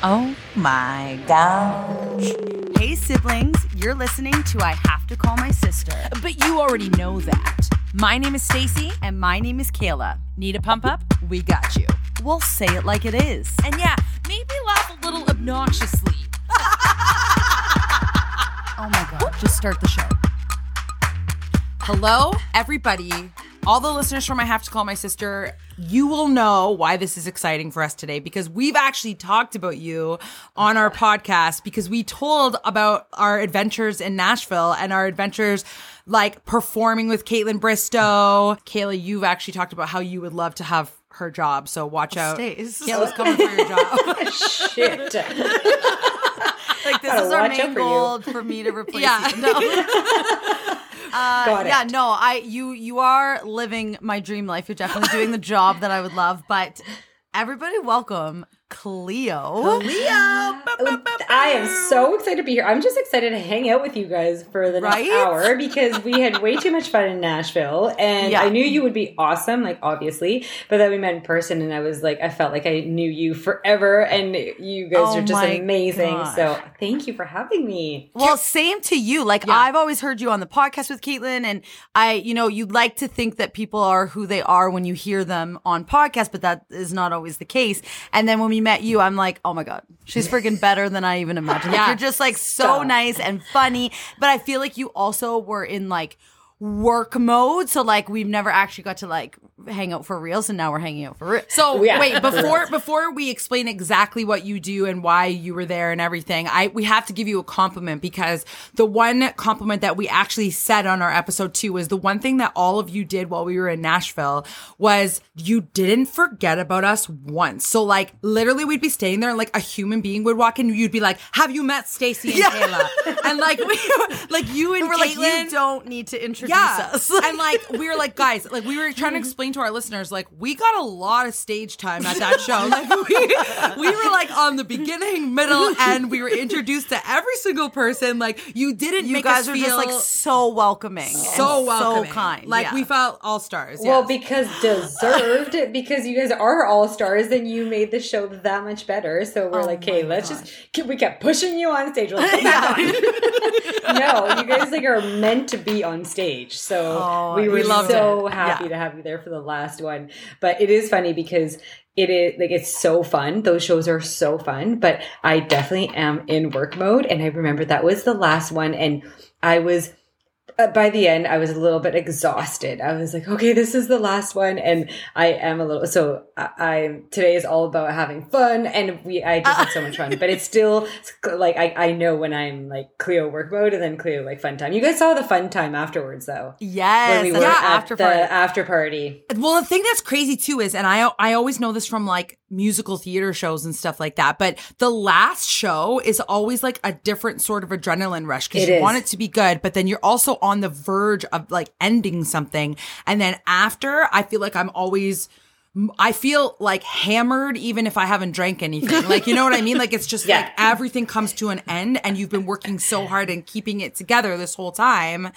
Oh my gosh. Hey, siblings, you're listening to I Have to Call My Sister. But you already know that. My name is Stacy. And my name is Kayla. Need a pump up? We got you. We'll say it like it is. And yeah, maybe laugh a little obnoxiously. Oh my god, just start the show. Hello, everybody. All the listeners from I Have to Call My Sister, you will know why this is exciting for us today because we've actually talked about you on our podcast because we told about our adventures in Nashville and our adventures like performing with Kaitlyn Bristowe. Kayla, you've actually talked about how you would love to have her job, so watch out. Stace. Kayla's coming for your job. Shit. Like this is our main for you. goal for me to replace Yeah. you. No. Uh, yeah, no, I you you are living my dream life. You're definitely doing the job that I would love. But everybody, welcome Cleo. Cleo. Oh, I am so excited to be here. I'm just excited to hang out with you guys for the next Right? hour because we had way too much fun in Nashville and Yeah. I knew you would be awesome, like obviously. But then we met in person and I was like, I felt like I knew you forever and you guys Oh are just amazing. gosh. So thank you for having me. Well, same to you. Like I've always heard you on the podcast with Kaitlyn, and I, you know, you'd like to think that people are who they are when you hear them on podcast, but that is not always the case. And then when we met you, I'm like, oh my god, she's freaking better than I even imagined. Like, Yeah. you're just like so Stop. nice and funny, but I feel like you also were in like work mode, so like we've never actually got to like hang out for real. So now we're hanging out for real. So Yeah. wait, before before we explain exactly what you do and why you were there and everything, I we have to give you a compliment because the one compliment that we actually said on our episode two was the one thing that all of you did while we were in Nashville was you didn't forget about us once. So like literally we'd be staying there and like a human being would walk in, you'd be like, Have you met Stacy and Kayla? And like we like you and we're like, you don't need to introduce yeah. us. and like we were like, guys, like we were trying to explain to our listeners, like we got a lot of stage time at that show. Like we, we were like on the beginning, middle, and we were introduced to every single person. Like you didn't you make guys us are feel just like so welcoming, so and welcoming. so kind. Like yeah. we felt all stars. Well, yes. because deserved, because you guys are all stars, then you made the show that much better. So we're Oh like, okay, let's just we kept pushing you on stage. Like, "Come no, you guys like are meant to be on stage. So Oh, we were we so it. happy Yeah. to have you there for the last one. But it is funny because it is like it's so fun. Those shows are so fun. But I definitely am in work mode, and I remember that was the last one, and I was Uh, by the end, I was a little bit exhausted. I was like, okay, this is the last one, and I am a little. So I, I today is all about having fun, and we I just had so much fun. But it's still like I I know when I'm like Cleo work mode and then Cleo like fun time. You guys saw the fun time afterwards though. yes, we at after the party. after party. Well, the thing that's crazy too is, and I I always know this from like musical theater shows and stuff like that. But the last show is always like a different sort of adrenaline rush because you is. want it to be good, but then you're also on the verge of like ending something, and then after, I feel like I'm always. I feel like hammered even if I haven't drank anything. Like, you know what I mean? Like, it's just Yeah. like everything comes to an end and you've been working so hard and keeping it together this whole time.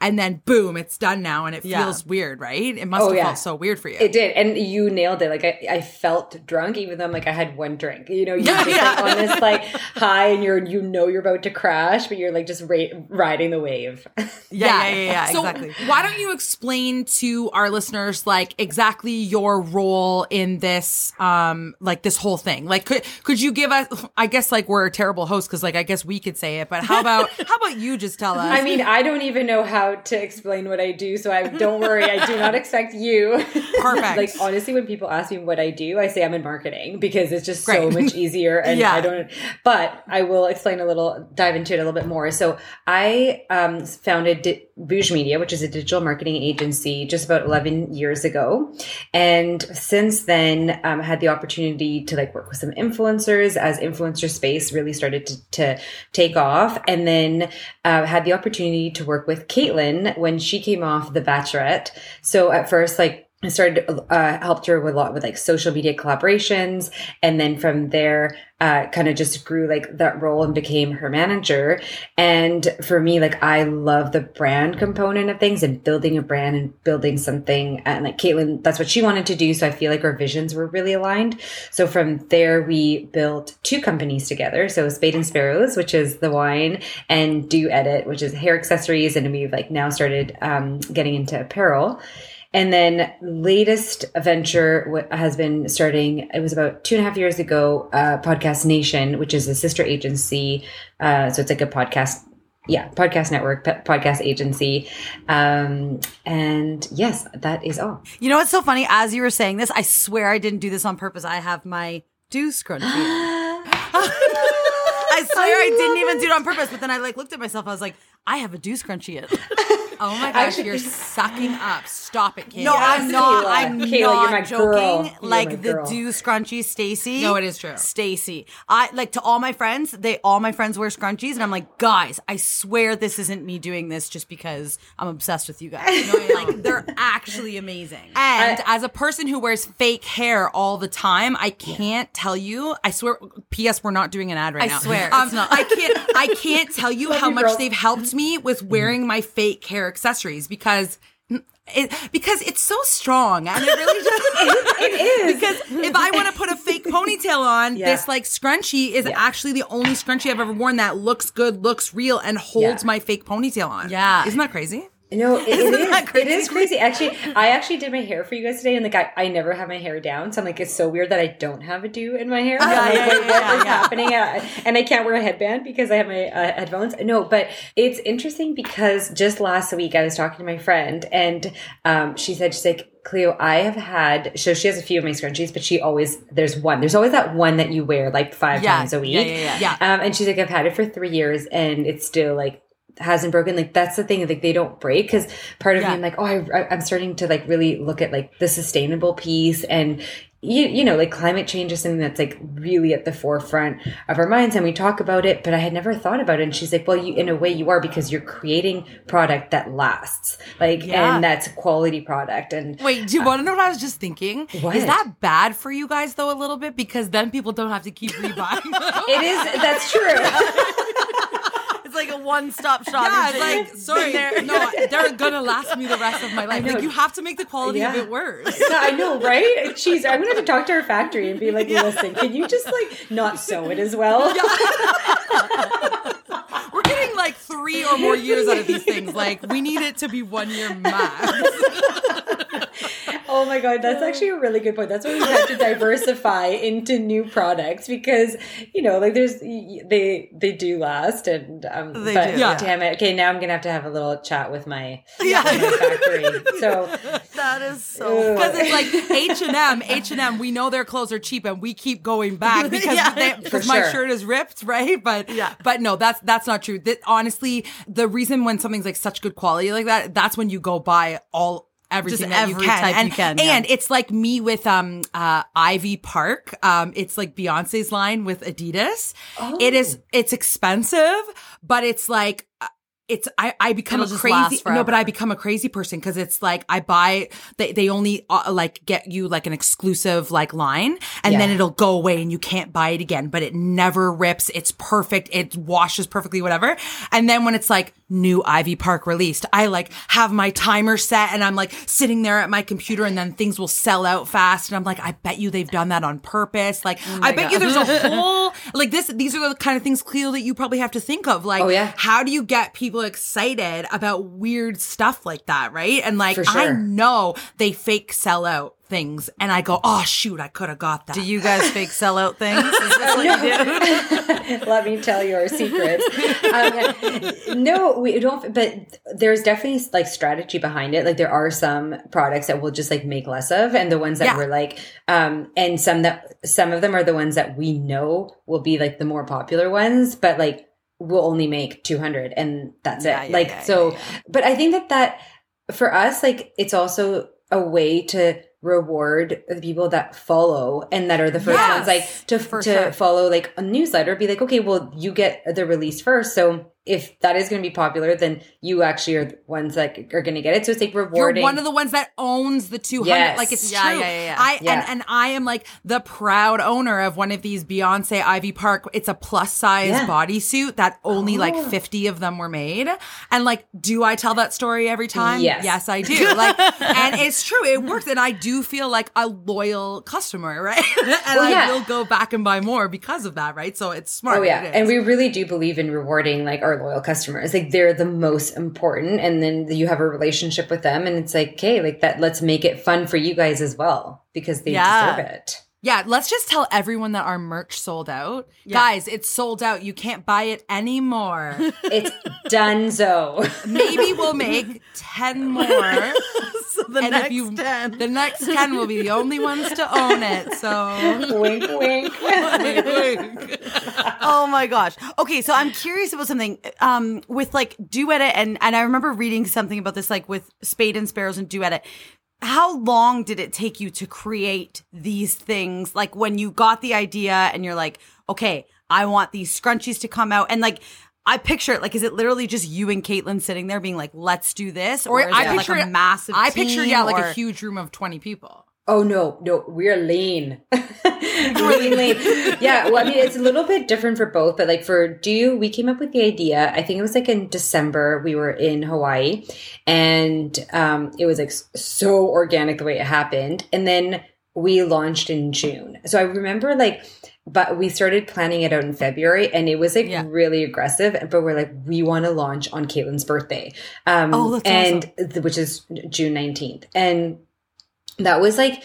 And then boom, it's done now and it Yeah. feels weird, right? It must Oh, have yeah. felt so weird for you. It did, and you nailed it. Like I, I felt drunk, even though I'm like I had one drink. You know, you're Yeah, just like on this like high, and you're you know you're about to crash, but you're like just ra- riding the wave. yeah, yeah, yeah, So exactly. why don't you explain to our listeners like exactly your role in this um like this whole thing? Like could could you give us I guess like we're a terrible host cuz like I guess we could say it, but how about how about you just tell us? I mean, I don't even know how to explain what I do, so I don't worry. I do not expect you. Perfect. like honestly, when people ask me what I do, I say I'm in marketing because it's just so much easier. And Yeah. I don't. But I will explain a little, dive into it a little bit more. So I um, founded Di- Bouge Media, which is a digital marketing agency, just about 11 years ago, and since then um, had the opportunity to like work with some influencers as influencer space really started to, to take off, and then uh, had the opportunity to work with Kaitlyn when she came off The Bachelorette. So at first, like I started uh, helped her with a lot with like social media collaborations, and then from there, uh, kind of just grew like that role and became her manager. And for me, like I love the brand component of things and building a brand and building something. And like Kaitlyn, that's what she wanted to do. So I feel like our visions were really aligned. So from there, we built two companies together. So Spade and Sparrows, which is the wine, and Do Edit, which is hair accessories, and we've like now started um, getting into apparel. And then latest venture has been starting. It was about two and a half years ago. Uh, Podcast Nation, which is a sister agency. Uh, so it's like a podcast, yeah, podcast network, pe- podcast agency. Um, and yes, that is all. You know what's so funny? As you were saying this, I swear I didn't do this on purpose. I have my do scrunchie. I swear I, didn't even do it on purpose, but then I like looked at myself. I was like, I have a do scrunchie. in. oh my gosh, you're sucking up. Stop it, Kate. No, I'm not. Kayla. I'm Kayla, not you're my joking. girl. You're my Like the girl. do scrunchie, Stacy. No, it is true. Stacy. I like to all my friends. They all my friends wear scrunchies, and I'm like, guys, I swear this isn't me doing this just because I'm obsessed with you guys. like they're actually amazing. And as a person who wears fake hair all the time, I can't tell you. I swear. P.S. We're not doing an ad right I now. I swear, Um, it's not. I can't. I can't tell you how you, much girl. they've helped me with wearing my fake hair accessories because. It, because it's so strong and it really just It is. because if I want to put a fake ponytail on, Yeah. this like scrunchie is Yeah. actually the only scrunchie I've ever worn that looks good, looks real, and holds Yeah. my fake ponytail on. Yeah. isn't that crazy? No, it, it is. crazy? is crazy. Actually, I actually did my hair for you guys today, and like I, I never have my hair down, so I'm like, it's so weird that I don't have a do in my hair. I'm like, yeah, yeah, what yeah, is yeah. happening? Uh, and I can't wear a headband because I have my uh, headphones. No, but it's interesting because just last week I was talking to my friend, and um, she said she's like. Cleo, I have had so she has a few of my scrunchies, but she always there's one. There's always that one that you wear like five Yeah, times a week. yeah, yeah, yeah. Yeah. Um, and she's like, I've had it for three years and it's still like hasn't broken. Like that's the thing, like they don't break. Because part of Yeah. me, I'm like, oh, I, I'm starting to like really look at like the sustainable piece and. You, you know, like climate change is something that's like really at the forefront of our minds and we talk about it, but I had never thought about it. And she's like, well, you, in a way you are because you're creating product that lasts, like, Yeah. and that's a quality product. And Wait, do you want to know what I was just thinking? What? Is that bad for you guys though a little bit because then people don't have to keep rebuying? it is, that's true. It's like a one-stop shop. yeah, It's it's like sorry, no, they're gonna last me the rest of my life. Like you have to make the quality of Yeah. it worse. No, I know, right? Jeez, I'm gonna have to talk to our factory and be like, listen, can you just like not sew it as well? We're getting like three or more years out of these things. Like we need it to be one year max. Oh my god, that's actually a really good point. That's why we have to diversify into new products because you know, like there's they they do last, and um, They but do, yeah. damn it. Okay, now I'm gonna have to have a little chat with my Yeah. my factory. So that is so. Because it's like H and M, H and M. We know their clothes are cheap, and we keep going back because Yeah. they- my sure. shirt is ripped, right? But Yeah. but no, that's that's not true. That honestly, the reason when something's like such good quality like that, that's when you go buy all. Everything Just that every you can. type and, you can, yeah. and it's like me with um uh Ivy Park. Um it's like Beyonce's line with Adidas. It is it's expensive, but it's like uh, it's I, I become It'll a crazy no, but. I become a crazy person because it's like I buy they they only uh, like get you like an exclusive like line and then it'll go away and you can't buy it again. But it never rips. It's perfect. It washes perfectly, whatever. And then when it's like new Ivy Park released, I like have my timer set and I'm like sitting there at my computer and then things will sell out fast and I'm like I bet you they've done that on purpose. Like Oh I bet you there's a whole like this. These are the kind of things, Cleo, that you probably have to think of. Like, Oh, yeah. how do you get people excited about weird stuff like that, right? And like, For I know they fake sell out things and I go, oh shoot, I could have got that. Do you guys fake sellout things? Is this what you do? Let me tell you our secrets. um, no, we don't. But there's definitely like strategy behind it. Like there are some products that we'll just like make less of, and the ones that Yeah. we're like, um, and some that some of them are the ones that we know will be like the more popular ones, but like we'll only make 200 and that's Yeah, it. yeah, like yeah, so, yeah, but I think that that for us, like it's also a way to reward the people that follow and that are the first Yes, ones like to to sure. follow like a newsletter be like okay well you get the release first so if that is going to be popular then you actually are the ones that are going to get it so it's like rewarding. You're one of the ones that owns the 200. Yes. Like it's Yeah, true. yeah, yeah, yeah. I Yeah. and and I am like the proud owner of one of these Beyonce Ivy Park. It's a plus size Yeah. bodysuit that only like Oh. 50 of them were made. And like, do I tell that story every time? Yes. Yes, I do. Like, and it's true. It works, and I do feel like a loyal customer, right? and I yeah. will go back and buy more because of that, right? So it's smart. Oh yeah, It and we really do believe in rewarding like our loyal customers. Like they're the most important, and then you have a relationship with them, and it's like, okay, like that. Let's make it fun for you guys as well because they Yeah. deserve it. Yeah, let's just tell everyone that our merch sold out. Guys, it's sold out. You can't buy it anymore. It's donezo. Maybe we'll make 10 more. So the and next if you 10. the next 10 will be the only ones to own it. So wink, wink. oh my gosh. Okay, so I'm curious about something. Um, with like Do Edit, and and I remember reading something about this, like with Spade and Sparrows and Do Edit. How long did it take you to create these things? Like when you got the idea and you're like, okay, I want these scrunchies to come out, and like. I picture it like, is it literally just you and Kaitlyn sitting there being like, let's do this? Or, is I it picture like a massive I picture yeah, like or- a huge room of 20 people. Oh no, no, we're lean. really lean. Yeah, well, I mean, it's a little bit different for both, but like for Do, we came up with the idea. I think it was like in December. We were in Hawaii, and um, it was like so organic the way it happened. And then we launched in June. So I remember like, but we started planning it out in February, and it was like Yeah. really aggressive. But we're like, we want to launch on Kaitlyn's birthday, um, Oh, and th- which is June nineteenth, and that was like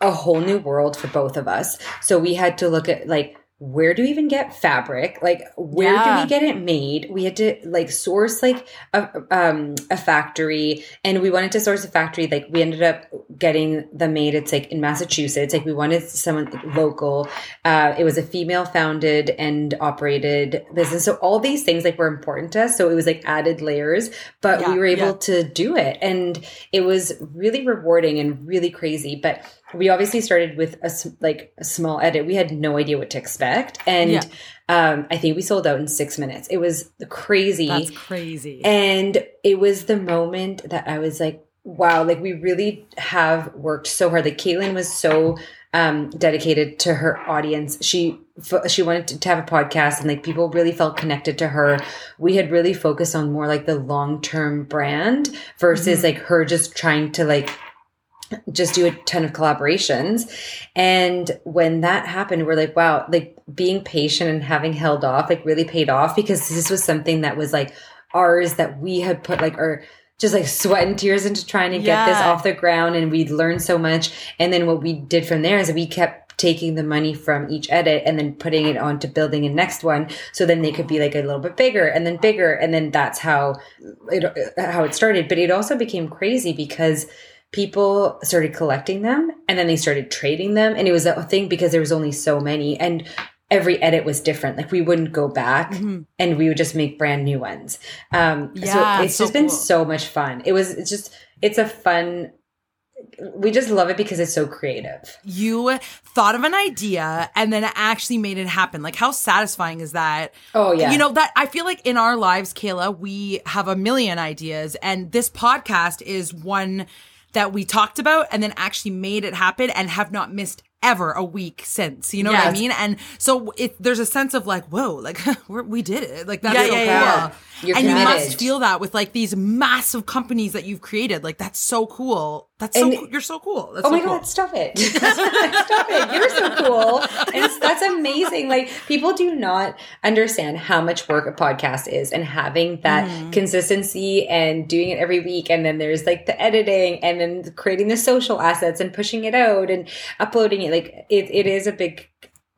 a whole new world for both of us. So we had to look at like where do we even get fabric? Like where Yeah. do we get it made? We had to like source like a um a factory and we wanted to source a factory like we ended up getting the made it's like in Massachusetts. Like we wanted someone local. Uh it was a female founded and operated business. So all these things like were important to us. So it was like added layers, but Yeah, we were able yeah. to do it and it was really rewarding and really crazy but we obviously started with a like a small edit we had no idea what to expect and Yeah. um, i think we sold out in six minutes it was crazy That's crazy. and it was the moment that I was like, wow, like we really have worked so hard. Like Kaitlyn was so um, dedicated to her audience. She she wanted to, to have a podcast and like people really felt connected to her. We had really focused on more like the long term brand versus like her just trying to like just do a ton of collaborations. And when that happened, we're like, wow, like being patient and having held off, like really paid off because this was something that was like ours that we had put like our just like sweat and tears into trying to get this off the ground. And we'd learned so much. And then what we did from there is we kept taking the money from each edit and then putting it onto building a next one. So then they could be like a little bit bigger and then bigger. And then that's how it how it started. But it also became crazy because people started collecting them and then they started trading them. And it was a thing because there was only so many and every edit was different. Like we wouldn't go back and we would just make brand new ones. Um Yeah, so it's so just been so much fun. It was it's just it's a fun we just love it because it's so creative. You thought of an idea and then actually made it happen. Like how satisfying is that? Oh, yeah. You know that I feel like in our lives, Kayla, we have a million ideas and this podcast is one that we talked about and then actually made it happen and have not missed ever a week since. You know what I mean? And so it, there's a sense of like, whoa, like we're, we did it. Like that's Yeah, so yeah, cool. yeah. And you must feel that with like these massive companies that you've created. Like that's so cool. That's so And- cool. you're so cool. That's Oh so my cool. god, stop it. stop it. You're so cool. It's, that's amazing. Like people do not understand how much work a podcast is and having that Mm-hmm. consistency and doing it every week. And then there's like the editing and then creating the social assets and pushing it out and uploading it. Like it, it is a big,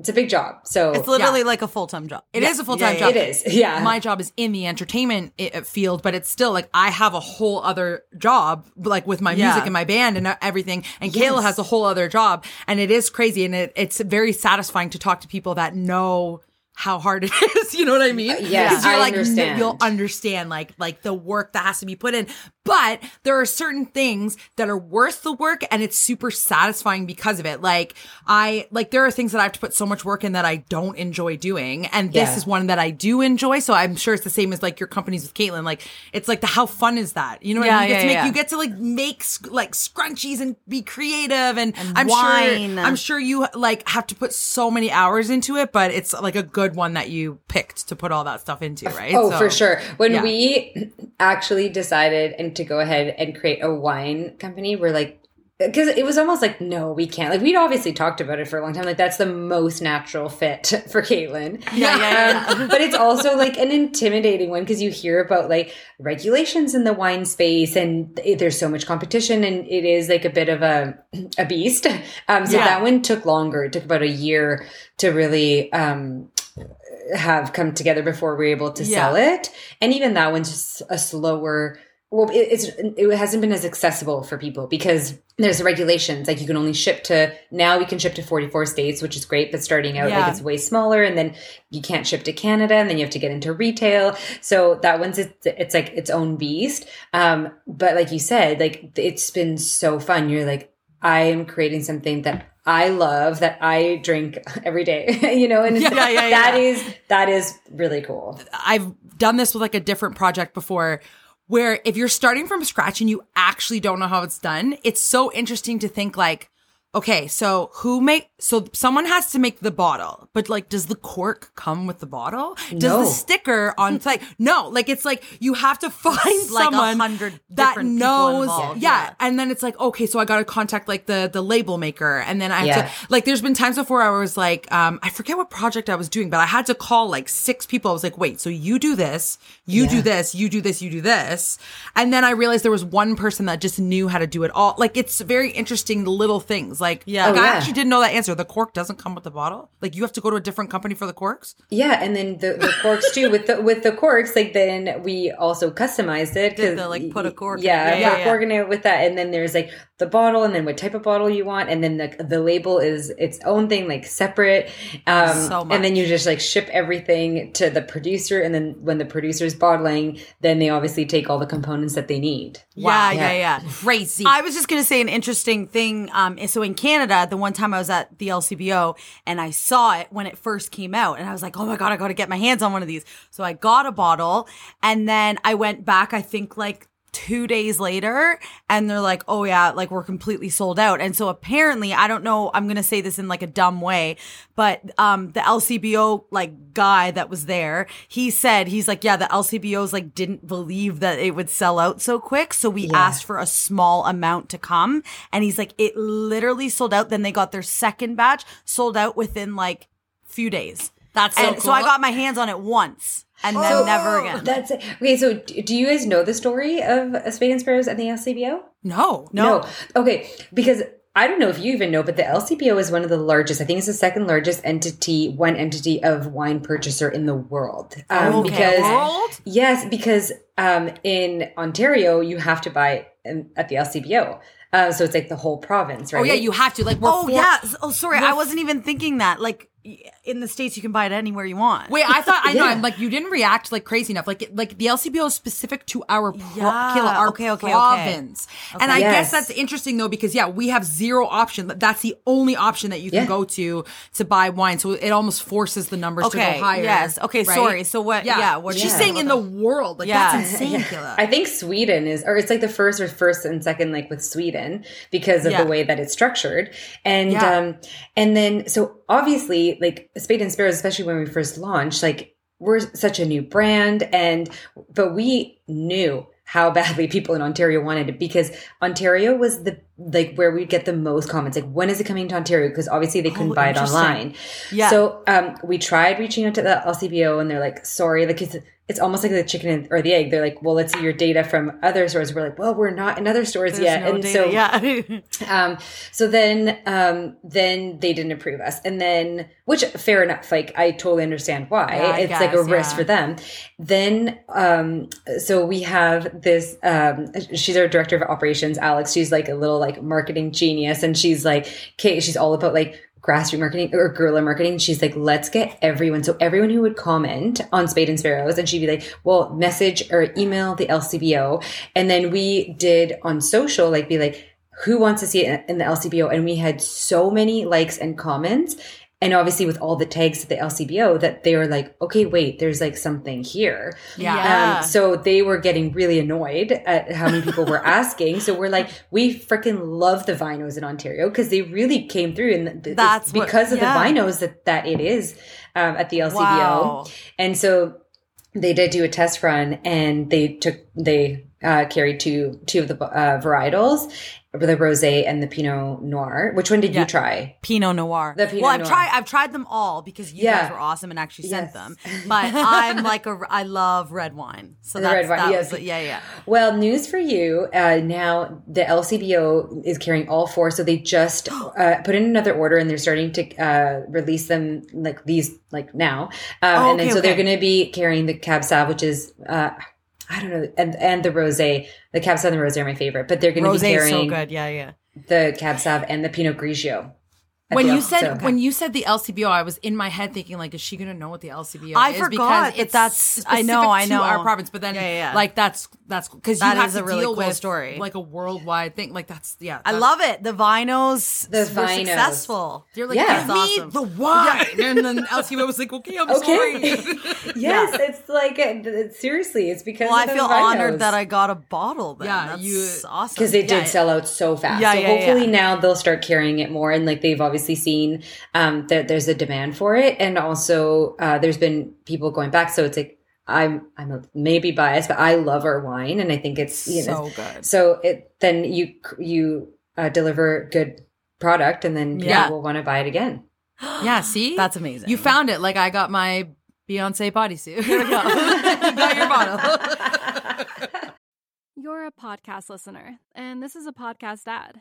it's a big job. So It's literally like a full time job. It is a full time Yeah, job. it is. Yeah. My job is in the entertainment eh, eh, field, but it's still like I have a whole other job, like with my Yeah. music and my band and uh, everything. And Kayla has a whole other job, and it is crazy, and it, it's very satisfying to talk to people that know how hard it is. You know what I mean? Uh, yes, 'Cause you're I like, understand. You'll understand like like the work that has to be put in. But there are certain things that are worth the work and it's super satisfying because of it. Like I like there are things that I have to put so much work in that I don't enjoy doing. And this Yeah. is one that I do enjoy. So I'm sure it's the same as like your companies with Kaitlyn. Like it's like the how fun is that? You know what Yeah, I mean? You get to yeah, make yeah. you get to like make like scrunchies and be creative and, I'm wine. sure I'm sure you like have to put so many hours into it, but it's like a good one that you picked to put all that stuff into, right? Oh, So- for sure. When we actually decided and to go ahead and create a wine company, we're like, because it was almost like, no, we can't. Like we'd obviously talked about it for a long time. Like that's the most natural fit for Kaitlyn. Yeah, yeah, Um, but it's also like an intimidating one because you hear about like regulations in the wine space and it- there's so much competition and it is like a bit of a a beast. Um, so Yeah. that one took longer. It took about a year to really um, have come together before we were able to sell it. And even that one's just a slower. Well, it, it's it hasn't been as accessible for people because there's regulations. Like you can only ship to now we can ship to 44 states, which is great. But starting out, Yeah. like it's way smaller, and then you can't ship to Canada, and then you have to get into retail. So that one's it's, it's like its own beast. Um, but like you said, like it's been so fun. You're like, I am creating something that I love that I drink every day, you know, and Yeah, yeah, yeah. that is that is really cool. I've done this with like a different project before where if you're starting from scratch and you actually don't know how it's done, it's so interesting to think like, okay, so who make, so someone has to make the bottle, but like, does the cork come with the bottle? Does No. the sticker on, like, no, like it's like you have to find like a someone hundred that knows. Yeah. yeah. And then it's like, okay, so I got to contact like the, the label maker. And then I have Yeah. to, like there's been times before I was like, um, I forget what project I was doing, but I had to call like six people. I was like, wait, so you do this, you do this, you do this, you do this. And then I realized there was one person that just knew how to do it all. Like it's very interesting, the little things. Like, Yeah. like, Oh, I yeah. actually didn't know that answer. The cork doesn't come with the bottle. Like you have to go to a different company for the corks. Yeah, and then the, the corks too. With the with the corks, like then we also customized it. Did 'cause the, like, put a cork in Yeah, it. Yeah, put a yeah, cork in it with that, and then there's like the bottle, and then what type of bottle you want, and then the the label is its own thing, like separate. Um, So And then you just like ship everything to the producer, and then when the producer's bottling, then they obviously take all the components that they need. Yeah, Yeah. yeah, yeah. Crazy. I was just gonna say an interesting thing. Um, so in Canada, the one time I was at the LCBO and I saw it when it first came out, and I was like, "Oh my god, I got to get my hands on one of these." So I got a bottle, and then I went back. I think like two days later, and they're like, "Oh yeah, like we're completely sold out." And so apparently, I don't know. I'm gonna say this in like a dumb way, but um, the LCBO like guy that was there, he said he's like, "Yeah, the LCBOs like didn't believe that it would sell out so quick, so we asked for a small amount to come." And he's like, "It literally sold out." Then they got their second batch sold out within like few days. That's so and so I got my hands on it once, and then So- never again. That's it. Okay, so do you guys know the story of Spade and Sparrows and the LCBO? no, No. Okay, because I don't know if you even know, but the LCBO is one of the largest. I think it's the second largest entity, one entity of wine purchaser in the world. Um, Okay. Because World? yes, because um, in Ontario you have to buy um, at the LCBO, uh, so it's like the whole province, right? Oh yeah, you have to like. We're Oh for- yeah. Oh sorry, I wasn't even thinking that. Like in the states, you can buy it anywhere you want. Wait, I thought I know. I'm like you didn't react like crazy enough. Like like the LCBO is specific to our pro- Yeah, Kayla, our okay, okay, okay. province, and I guess that's interesting though because yeah, we have zero option. That's the only option that you can Yeah. go to to buy wine. So it almost forces the numbers to go higher. yes. Okay, right? sorry. So what- yeah, what she's is saying in the world like Yeah. that's insane, Kayla. I think Sweden is, or it's like the first or first and second, like with Sweden, because of Yeah. the way that it's structured. And, Yeah. um, and then, so obviously, like Spade and Sparrows, especially when we first launched, like we're such a new brand and but we knew how badly people in Ontario wanted it because Ontario was the like where we'd get the most comments like when is it coming to Ontario because obviously they couldn't Oh, buy it online. Yeah. So um we tried reaching out to the LCBO and they're like sorry like it's it's almost like the chicken or the egg. They're like, well, let's see your data from other stores. We're like, well, we're not in other stores There's yet. no and data, so yeah. um, so then, um, then they didn't approve us, and then, which fair enough. Like I totally understand why Yeah, it's like a risk yeah. for them. Then, um, so we have this. Um, she's our director of operations, Alex. She's like a little like marketing genius, and she's like, Kate. She's all about like grassroots marketing or guerrilla marketing. She's like, let's get everyone. So everyone who would comment on Spade and Sparrows, and she'd be like, well, message or email the LCBO, and then we did on social, like, be like who wants to see it in the LCBO? And we had so many likes and comments. And obviously, with all the tags to the LCBO, that they were like, okay, wait, there's like something here. Yeah. Yeah. Um, so they were getting really annoyed at how many people were asking. So we're like, we freaking love the vinos in Ontario because they really came through, and th- That's it's what- because of yeah. the vinos that that it is um, at the LCBO. Wow. And so they did do a test run, and they took they uh, carried two two of the uh, varietals, the rosé and the Pinot Noir. Which one did Yeah. you try? Pinot Noir. The Pinot well, I've Noir. tried. I've tried them all because you Yeah. guys were awesome and actually sent Yes. them. But I'm like a. I love red wine. So The that's red wine, that yes. was, yeah, yeah. Well, news for you. Uh, now the LCBO is carrying all four, so they just uh, put in another order, and they're starting to uh, release them like these like now. Um, Oh, and then okay, so they're going to be carrying the Cab Sav, which is. I don't know, and and the rosé, the Cab Sav and the rosé are my favorite, but they're going to be is so good. Yeah, yeah. the Cab Sav and the Pinot Grigio. At when you L- said so- when you said the LCBO, I was in my head thinking like, is she gonna know what the LCBO I is? forgot because that it's that's- I know, I know. our province. But then, Yeah, yeah, yeah. like that's that's because you have is to a really deal cool with story. like a worldwide thing. Like that's yeah, I love it. The vinos The were vinos. successful. You're like, Yeah. give me the wine, and then LCBO was like, okay, I'm Okay. sorry. yes, it's like seriously, it's because Well, I of the feel vinos. honored that I got a bottle. Then. Yeah, That's you- awesome. because it did sell out so fast. Yeah, so yeah, hopefully now they'll start carrying it more, and like they've obviously seen um, that there's a demand for it, and also uh, there's been people going back. So it's like I'm I'm a, maybe biased, but I love our wine, and I think it's you know, So good. So it then you you uh, deliver good product, and then people Yeah. will want to buy it again. Yeah, see, That's amazing. You found it. Like I got my Beyonce bodysuit. Here we go. you got your bottle. You're a podcast listener, and this is a podcast ad.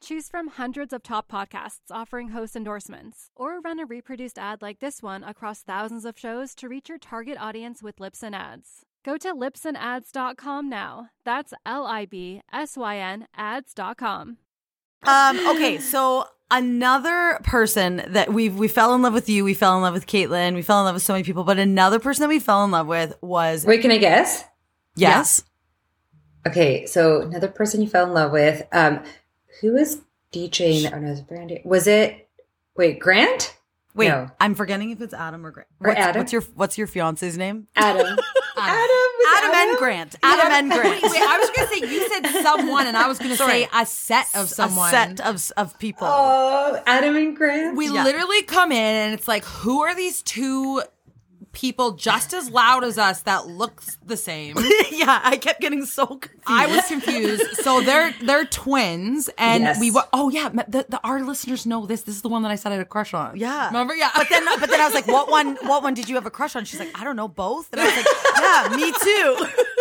Choose from hundreds of top podcasts offering host endorsements, or run a reproduced ad like this one across thousands of shows to reach your target audience with Libsyn Ads. Go to libsynads.com now. That's L I B S Y N ads.com. Um, okay, so another person that we we fell in love with you, we fell in love with Caitlin, we fell in love with so many people, but another person that we fell in love with was Wait, can I guess? yes, Okay, so another person you fell in love with. Um, who was DJing? Oh no, it was Brandy. Was it? Wait, Grant? Wait, No. I'm forgetting if it's Adam or Grant. Or What's, Adam? what's your What's your fiance's name? Adam. Adam. was Adam and Grant. Adam and Grant. Wait, I was gonna say you said someone, and I was gonna say a set of someone. A set of of people. Oh, Adam and Grant. we Yeah. literally come in, and it's like, who are these two people just as loud as us that looks the same? yeah, I kept getting so confused. I was confused. So they're they're twins, and Yes. we were. Oh yeah, the, the our listeners know this. This is the one that I said I had a crush on. Yeah. remember? Yeah, But then, but then I was like, "What one? What one did you have a crush on?" She's like, "I don't know, both." And I was like, "Yeah, me too."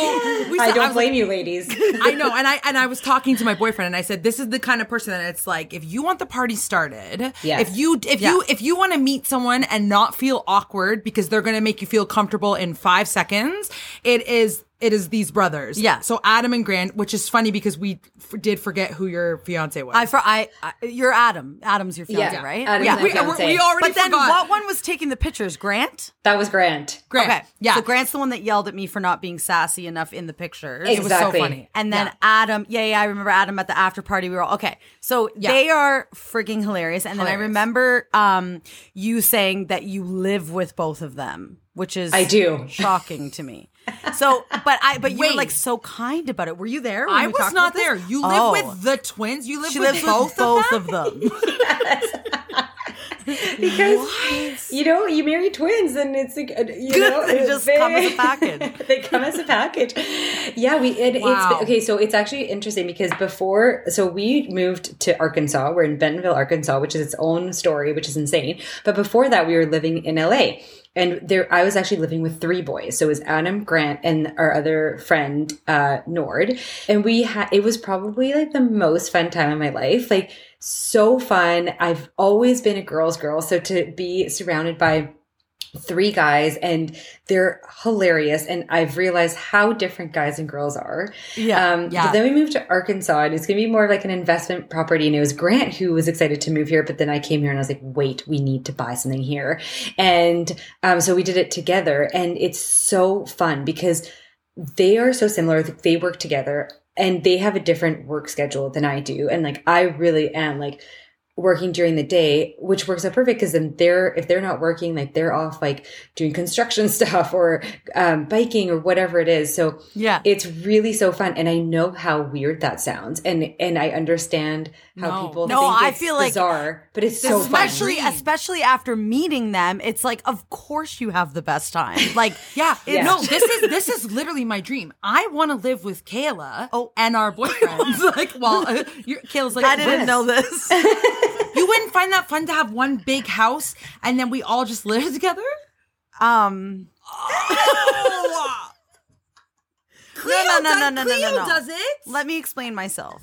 we I don't was blame like, you, ladies. I know, and I and I was talking to my boyfriend, and I said, "This is the kind of person that it's like, if you want the party started, Yes. if you if you if you want to meet someone and not feel awkward because they're going to make you feel comfortable in five seconds, it is." It is these brothers. Yeah. So Adam and Grant, which is funny because we f- did forget who your fiance was. I for I, I you're Adam. Adam's your fiance, Yeah, right? Adam's yeah. my we, fiance. we already But then, forgot. what one was taking the pictures? Grant. That was Grant. Grant. Okay. Yeah. So Grant's the one that yelled at me for not being sassy enough in the pictures. it was so Exactly. funny. And then Yeah. Adam, yeah, yeah, I remember Adam at the after party. We were all okay. So they are freaking hilarious. And then I remember um, you saying that you live with both of them, which is I do. shocking to me. So, but I, but you were Wait. like so kind about it. Were you there? When I we was talked not about this? there. You live Oh. with the twins. You live She with lives both, with both of them. of them. Because you know, you marry twins, and it's like uh, you know, They it's just come as a package. they come as a package. Yeah, we it, Wow. it's okay. So it's actually interesting because before, so we moved to Arkansas. We're in Bentonville, Arkansas, which is its own story, which is insane. But before that, we were living in LA. And there, I was actually living with three boys. So it was Adam, Grant, and our other friend, uh, Nord. And we had, it was probably like the most fun time of my life. Like, so fun. I've always been a girl's girl. So to be surrounded by three guys and they're hilarious and i've realized how different guys and girls are Yeah, um yeah. then we moved to arkansas and it's gonna be more like an investment property and it was grant who was excited to move here but then i came here and i was like wait we need to buy something here and um so we did it together and it's so fun because they are so similar they work together and they have a different work schedule than i do and like i really am like working during the day, which works out perfect because then they're if they're not working, like they're off like doing construction stuff or um, biking or whatever it is. So Yeah. it's really so fun, and I know how weird that sounds, and and I understand how No. people No, think I feel like- bizarre, but it's so fun. especially especially after meeting them it's like of course you have the best time like Yeah. Yeah. No, this is this is literally my dream. I want to live with Kayla Oh. and our boyfriends. like, well, uh, Kayla's like, i didn't "Yes." know this You wouldn't find that fun to have one big house and then we all just live together? um Oh. Cleo no, no, does, no, no, no, Cleo no. does it. let me explain myself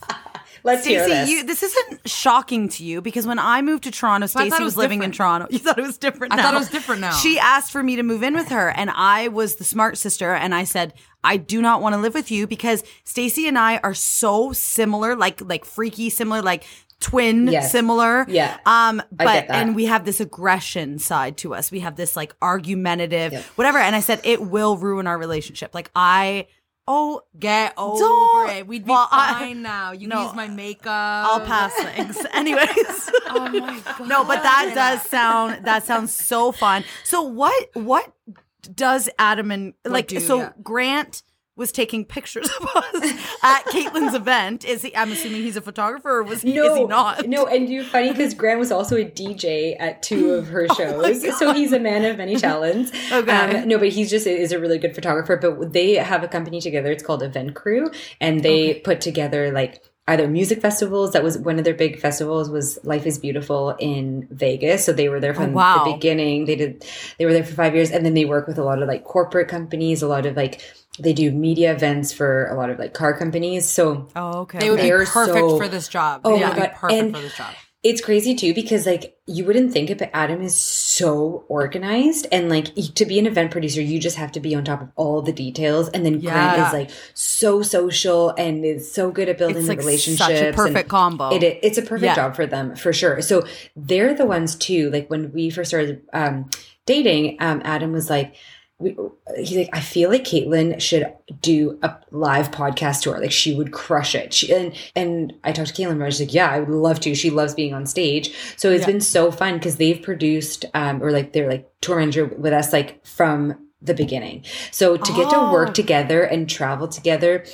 Let's hear this. you this isn't shocking to you because when I moved to Toronto, Stacey was, was living in. Toronto. You thought it was different I thought it was different now. She asked for me to move in with her and I was the smart sister and I said, I do not want to live with you because Stacy and I are so similar, like like freaky similar, like twin Yes. similar. Yeah. Um but and we have this aggression side to us. We have this like argumentative Yep. whatever and I said it will ruin our relationship. Like I oh Get over Don't- it. We'd be Well, I- fine now. You No. use my makeup. I'll pass things. Anyways. Oh my god. No, but that does sound that sounds so fun. So what what does Adam and like do, so yeah. Grant was taking pictures of us at Kaitlyn's event. Is he I'm assuming he's a photographer or was he is he not? No, and you're funny because Graham was also a DJ at two of her shows, so he's a man of many talents. Oh Okay. Um, no, but he's just is a really good photographer. But they have a company together. It's called Event Crew, and they put together like either music festivals. That was one of their big festivals. Was Life is Beautiful in Vegas. So they were there from Oh, wow. the beginning. They did. They were there for five years, and then they work with a lot of like corporate companies. A lot of like they do media events for a lot of like car companies. So Oh, okay. They would They be are perfect so- for this job. Oh They my be God. perfect And- for this job. it's crazy too because like you wouldn't think it, but Adam is so organized and like to be an event producer, you just have to be on top of all the details. And then Grant Yeah. is like so social and is so good at building It's, like, relationships. such a and perfect combo. It, it- it's a perfect Yeah. job for them for sure. So they're the ones too. Like when we first started um, dating, um, Adam was like. We, he's like, I feel like Kaitlyn should do a live podcast tour. Like she would crush it. She, and and I talked to Kaitlyn about it. She's like, yeah, I would love to. She loves being on stage. So it's been so fun because they've produced um or like they're like tour manager with us like from the beginning. So to get to Oh. work together and travel together,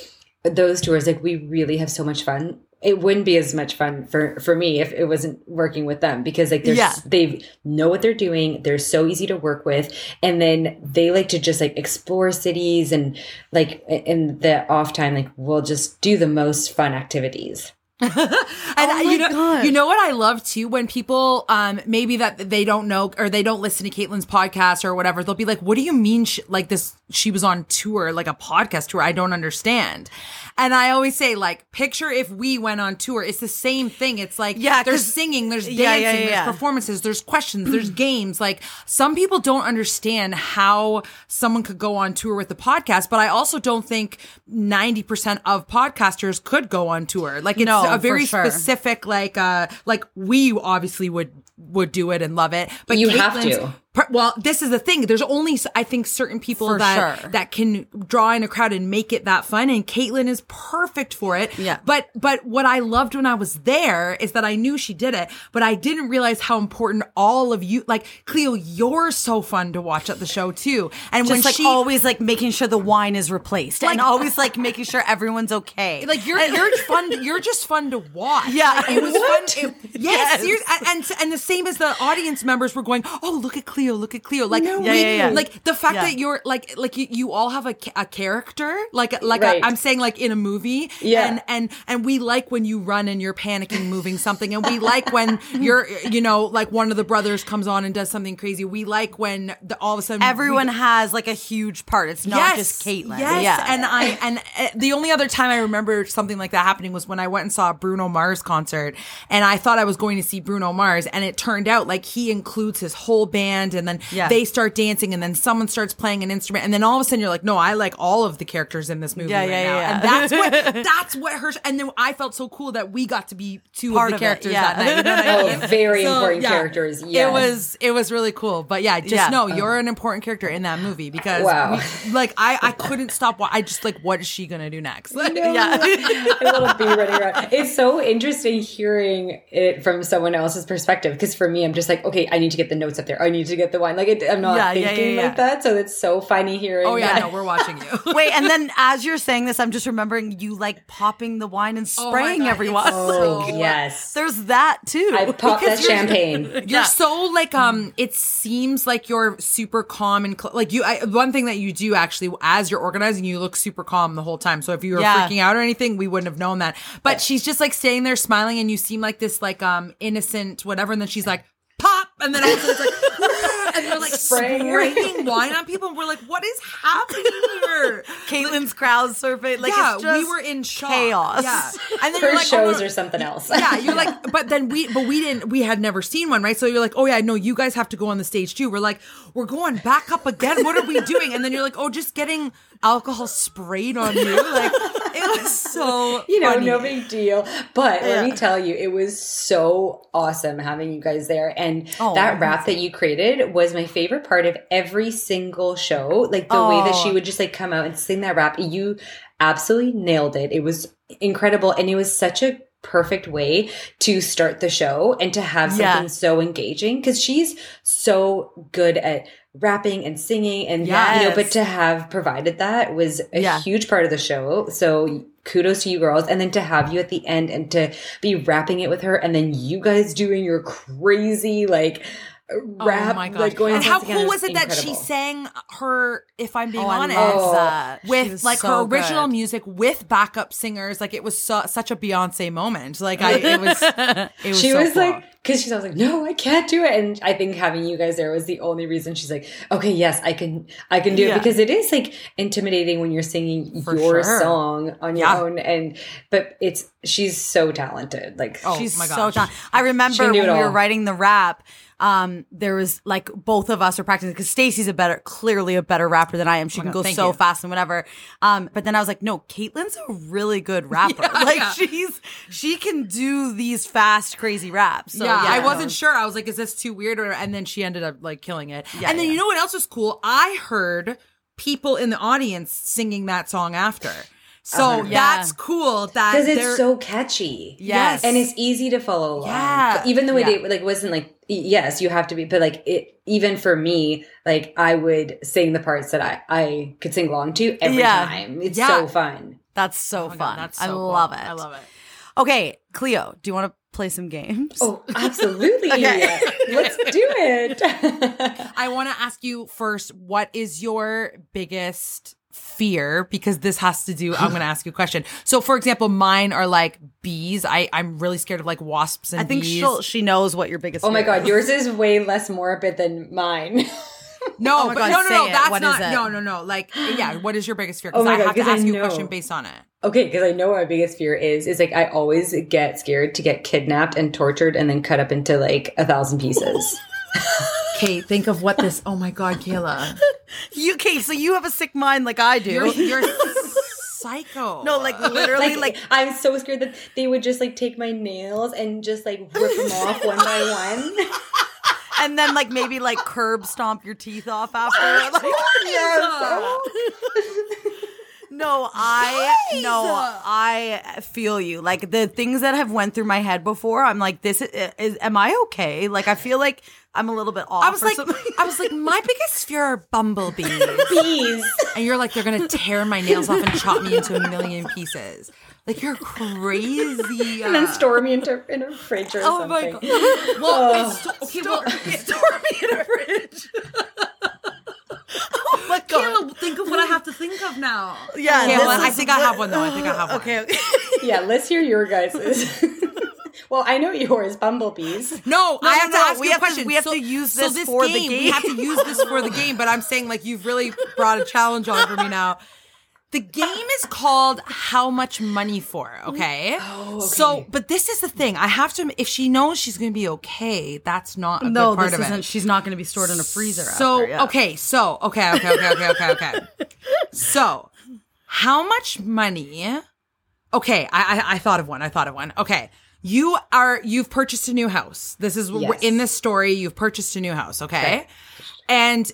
those tours like we really have so much fun. It wouldn't be as much fun for for me if it wasn't working with them because like they're Yeah. they know what they're doing. They're so easy to work with, and then they like to just like explore cities and like in the off time like we'll just do the most fun activities. and Oh you know, God. you know what I love too when people, um, maybe that they don't know or they don't listen to Kaitlyn's podcast or whatever. They'll be like, "What do you mean? She, like this? She was on tour, like a podcast tour. I don't understand." And I always say, like, picture if we went on tour. It's the same thing. It's like, Yeah, there's singing, there's dancing, Yeah, yeah, yeah, there's performances, there's questions, there's games. Like some people don't understand how someone could go on tour with the podcast, but I also don't think 90% of podcasters could go on tour. Like it's No, a very sure. specific, like, uh, like we obviously would, would do it and love it, but You have to. Well, this is the thing. There's only, I think, certain people For that sure. that can draw in a crowd and make it that fun. And Kaitlyn is perfect for it. Yeah. But but what I loved when I was there is that I knew she did it, but I didn't realize how important all of you, like Cleo, you're so fun to watch at the show too. And when Just like she, always like making sure the wine is replaced and always like making sure everyone's okay. like you're you're fun. You're just fun to watch. Yeah. Like, it was What? fun. It- yes, Yes. and, and and the same as the audience members were going. Oh, look at Cleo! Look at Cleo! Like Yeah, yeah, yeah. like the fact Yeah. that you're like like you, you all have a, a character like like Right. i I'm saying like in a movie. Yeah. And and and we like when you run and you're panicking, moving something, and we like when you're you know like one of the brothers comes on and does something crazy. We like when the, all of a sudden Everyone we, has like a huge part. It's not just Kaitlyn. Yes, Yeah. and I and uh, the only other time I remember something like that happening was when I went and saw a Bruno Mars concert, and I thought I was going to see Bruno Mars, and it turned out like he includes his whole band, and then Yeah. they start dancing, and then someone starts playing an instrument, and then all of a sudden you're like, no, I like all of the characters in this movie Yeah, right yeah, now, yeah, and that's what that's what her. And then I felt so cool that we got to be two Part of of the it, characters yeah. that night. You know what I Oh, very So, important yeah, characters. Yes. It was it was really cool. But yeah, just Yeah. know you're an important character in that movie because Wow. we- like I I couldn't stop. wa- I just like what is she gonna do next? Like, yeah. a little bee running around. It's so interesting hearing it from someone else's perspective. Because for me, I'm just like, okay, I need to get the notes up there. I need to get the wine. Like it, I'm not Yeah, yeah, thinking yeah, like that. So it's so funny hearing. Oh yeah, that. no, we're watching you. Wait, and then as you're saying this, I'm just remembering you like popping the wine and Oh spraying God, everyone. Oh So- yes. There's that too. I popped that Because you're- champagne. You're Yeah. so like um. It seems like you're super calm and cl- like you. I, one thing that you do actually, as you're organizing, you look super calm the whole time. So if you were Yeah. freaking out or anything, we wouldn't have known that. But she's just like staying there smiling, and you seem like this like um innocent whatever. And then she's like pop, and then all of a sudden it's like and they're like Spraying. spraying wine on people, and we're like, what is happening here? Kaitlyn's crowd surfing. Like yeah, it's just we were in shock. chaos. Yeah, and then Her you're like, oh, shows no- or something else. yeah, you're like, but then we, but we didn't, we had never seen one, right? So you're like, oh yeah, no, you guys have to go on the stage too. We're like, we're going back up again. What are we doing? And then you're like, oh, just getting alcohol sprayed on you. Like, it was so, you know, funny. no big deal. But let me tell you, it was so awesome having you guys there. And Oh, that rap that you created was my favorite part of every single show. Like the way that she would just like come out and sing that rap. You absolutely nailed it. It was incredible. And it was such a perfect way to start the show and to have Yeah. something so engaging because she's so good at rapping and singing and yeah, you know but to have provided that was a Yeah. huge part of the show so kudos to you girls and then to have you at the end and to be rapping it with her and then you guys doing your crazy like rap oh my god! like going and how cool was it that she sang her "If I'm Being Oh, I Honest" love that. Oh, with like so her original good. music with backup singers? Like it was so, such a Beyonce moment. Like I, it was. It was she so was cool. like because she's always like no i can't do it and i think having you guys there was the only reason she's like okay yes i can i can do Yeah. it because it is like intimidating when you're singing For your sure. song on your Yeah. own and but it's she's so talented like Oh, She's my so talented. I remember She can when we it were writing the rap. Um, there was like both of us were practicing because Stacey's a better, clearly a better rapper than I am. She can God, go so you. fast and whatever. Um, but then I was like, no, Kaitlyn's a really good rapper. Yeah, like yeah. she's she can do these fast, crazy raps. So, yeah, I wasn't sure. I was like, is this too weird? Or, and then she ended up like killing it. Yeah, and then yeah. you know what else was cool? I heard people in the audience singing that song after. So Uh-huh. Yeah. that's cool. That because it's so catchy Yes. and it's easy to follow along. Yeah. Even though it Yeah. like wasn't like yes, you have to be, but like it even for me, like I would sing the parts that I I could sing along to every Yeah. time. It's Yeah. so fun. That's so Oh my God, fun. that's I cool. love it. I love it. Okay, Cleo, do you want to play some games? Oh, absolutely. Okay. Let's do it. I want to ask you first, what is your biggest fear because this has to do I'm going to ask you a question. So for example, mine are like bees. I I'm really scared of like wasps and I think bees. she'll, she knows what your biggest. Oh my god, is. yours is way less morbid than mine. no, Oh but God, no, no, no, it. that's What is not it? no, no, no. Like yeah, what is your biggest fear? Oh Because my I God, have to 'cause I ask you a know. question based on it. okay, because I know what my biggest fear is. Is like I always get scared to get kidnapped and tortured and then cut up into like a thousand pieces. Kate, think of what this oh my god, Kayla. You, Kate, so you have a sick mind like I do. You're you're psycho. no, like literally, like, like I'm so scared that they would just like take my nails and just like rip them off one by one. and then like maybe like curb stomp your teeth off after. Oh, like, no, I no, I feel you. Like the things that have went through my head before, I'm like, this is, is am I okay? Like I feel like I'm a little bit off. I was or like, something. I was like, my biggest fear are bumblebees. Bees. and you're like, they're gonna tear my nails off and chop me into a million pieces. Like you're crazy. and then store me into in a fridge or Oh my god. Well, it's, okay, well, store me in a fridge. oh my god. Kayla, think of what I have to think of now. Yeah, Okay, well, I is think I have one though. I think I have one. Okay, okay. Yeah, let's hear your guys's. well, I know yours, bumblebees. No, I have no, to ask we you a have to- question. we have So- to use so this for the game. We have to use this for the game, but I'm saying like you've really brought a challenge on for me now. The game is called How Much Money For, okay? Oh, So, but this is the thing. I have to, if she knows she's going to be okay, that's not a No, good part this of isn't. it. She's not going to be stored in a freezer. So, after, yeah. okay, so, okay, okay, okay, okay, okay, okay. so, how much money? Okay, I, I I thought of one. I thought of one. Okay. You are you've purchased a new house. This is Yes. in this story. You've purchased a new house, okay? And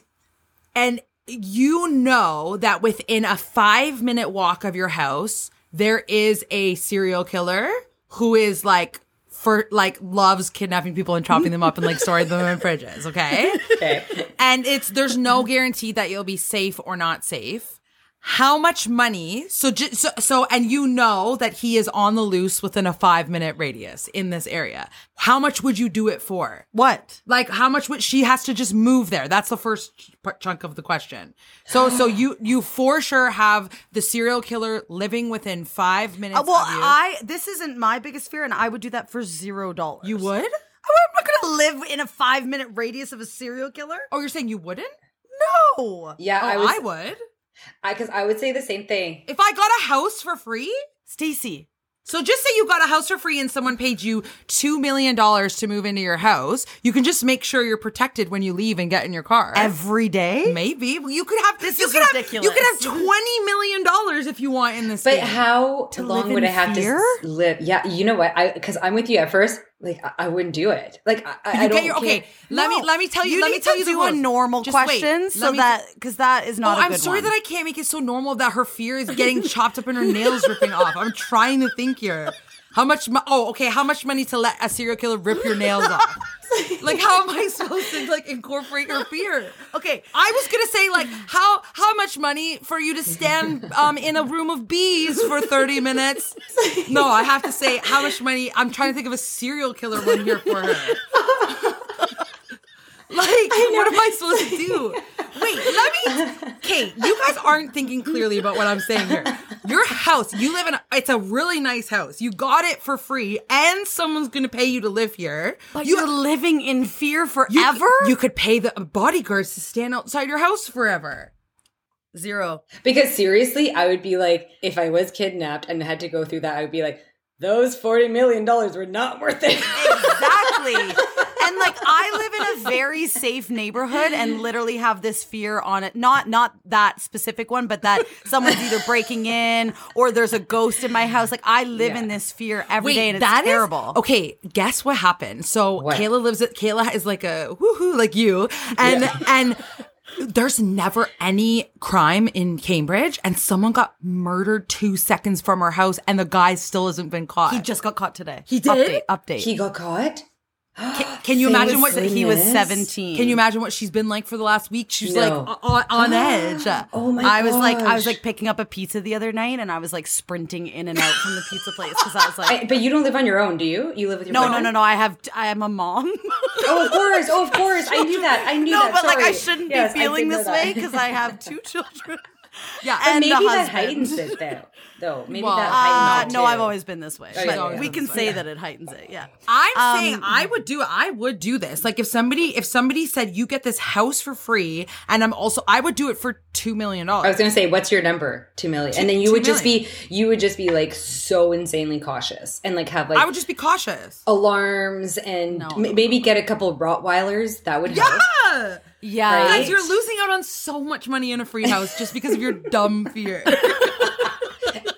and you know that within a five minute walk of your house, there is a serial killer who is like for like loves kidnapping people and chopping them up and like storing them in fridges, okay? Okay. and it's there's no guarantee that you'll be safe or not safe. How much money? So, ju- so, so, and you know that he is on the loose within a five minute radius in this area. How much would you do it for? What? Like, how much would she has to just move there? That's the first ch- chunk of the question. So, so you you for sure have the serial killer living within five minutes Uh, well, of you. I this isn't my biggest fear, and I would do that for zero dollars. you would? I'm not going to live in a five minute radius of a serial killer. Oh, you're saying you wouldn't? No, Yeah, Oh, I was. I would. I because I, would say the same thing. If I got a house for free, Stacy. So just say you got a house for free and someone paid you $2 million to move into your house. You can just make sure you're protected when you leave and get in your car. Every day. Maybe. Well, You could have This you is could have- ridiculous. you could have $20 million if you want in this But game. how live long would I have fear? to live? Yeah, you know what? I because I'm with you at first. Like I, I wouldn't do it. Like I, I, you I get don't. your, okay, let me let me tell you, You let me tell you do a normal Just question Let so me- that because that is Oh, not. a I'm sorry one. that I can't make it so normal that her fear is getting chopped up and her nails ripping off. I'm trying to think here. How much? Mo- oh, okay. How much money to let a serial killer rip your nails off? like, how am I supposed to like incorporate your fear? Okay, I was gonna say like how how much money for you to stand um in a room of bees for 30 minutes? No, I have to say how much money I'm trying to think of a serial killer one here for her. Like, what am I supposed to do? Wait, let me. Kate, you guys aren't thinking clearly about what I'm saying here. Your house, you live in. A, it's a really nice house. You got it for free, and someone's gonna pay you to live here. but you, you, are living in fear you, forever. You could pay the uh, bodyguards to stand outside your house forever. zero. Because seriously, I would be like, if I was kidnapped and had to go through that, I would be like, those forty million dollars were not worth it. Exactly. and like I live in a very safe neighborhood and literally have this fear on it. Not not that specific one, but that someone's either breaking in or there's a ghost in my house. Like I live in this fear every day, and it's that is- terrible. okay, guess what happened? So What? Kayla lives at Kayla is like a woohoo like you, and and there's never any crime in Cambridge, and someone got murdered two seconds from her house, and the guy still hasn't been caught. He just got caught today. He did? Update. Update. he got caught. Can, can you imagine what he was 17. Can you imagine what she's been like for the last week? She's No. like on, on edge. Oh my I was like, I was like picking up a pizza the other night, and I was like sprinting in and out from the pizza place because I was like, I, but you don't live on your own, do you? You live with your no, no, boyfriend? no, no. I have, I am a mom. Oh, of course. Oh, of course. I knew that. I knew that. no, that. but like I shouldn't Yes, be feeling this way because I have two children. Yeah, But And the maybe that heightens it though. Though maybe Well, that Uh, heightens it no. I've always been this way. Oh, but we can say way. that it heightens it. Yeah. I'm Um, saying I would do. I would do this. Like if somebody if somebody said you get this house for free, and I'm also I would do it for two million dollars. I was gonna say, what's your number? Two million, and then you two would just be, you would just be like so insanely cautious, and like have like I would just be cautious. alarms and No. m- maybe get a couple Rottweilers. That would help. Yeah. Yeah. Right? Guys, you're losing out on so much money in a free house just because of your dumb fear.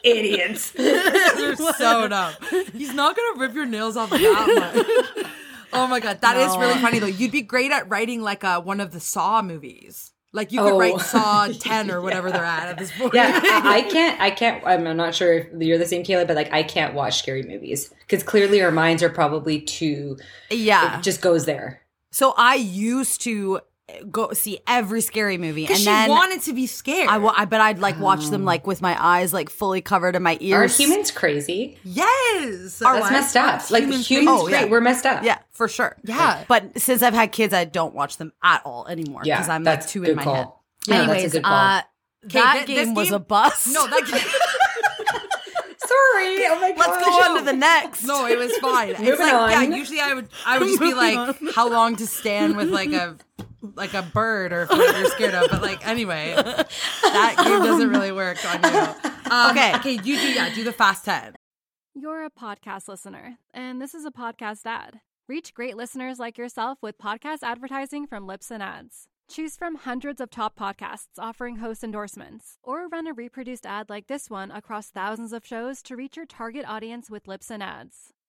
Idiots. You're so dumb. He's not gonna rip your nails off that much. Oh my god, that is No. really funny though. You'd be great at writing like a one of the Saw movies. Like you could Oh. write Saw ten or whatever they're at at this point. yeah, I, I can't. I can't. I'm, I'm not sure if you're the same, Kayla, but like I can't watch scary movies because clearly our minds are probably too. Yeah. It just goes there. So I used to go see every scary movie, and Because she then wanted to be scared. I, wa- I bet I'd like watch them like with my eyes like fully covered and my ears Are humans crazy? yes. That's messed up. Like Humans humans, Oh, great. yeah. We're messed up. Yeah, for sure. Yeah. But since I've had kids, I don't watch them at all anymore yeah. because I'm that's like too in my call. head. Yeah, Anyways, that's a good call. uh, that thi- this game was game- a bust. No, that Sorry. Oh my god. Let's go on to the next. No, it was fine. it's Moving like yeah, usually I would I would just be like how long to stand with like a like a bird or whatever you're scared of. But like anyway, that game doesn't really work on you. Um, Okay. Okay, you do yeah, do the fast ten. You're a podcast listener, and this is a podcast ad. Reach great listeners like yourself with podcast advertising from Libsyn Ads. Choose from hundreds of top podcasts offering host endorsements, or run a reproduced ad like this one across thousands of shows to reach your target audience with Libsyn Ads.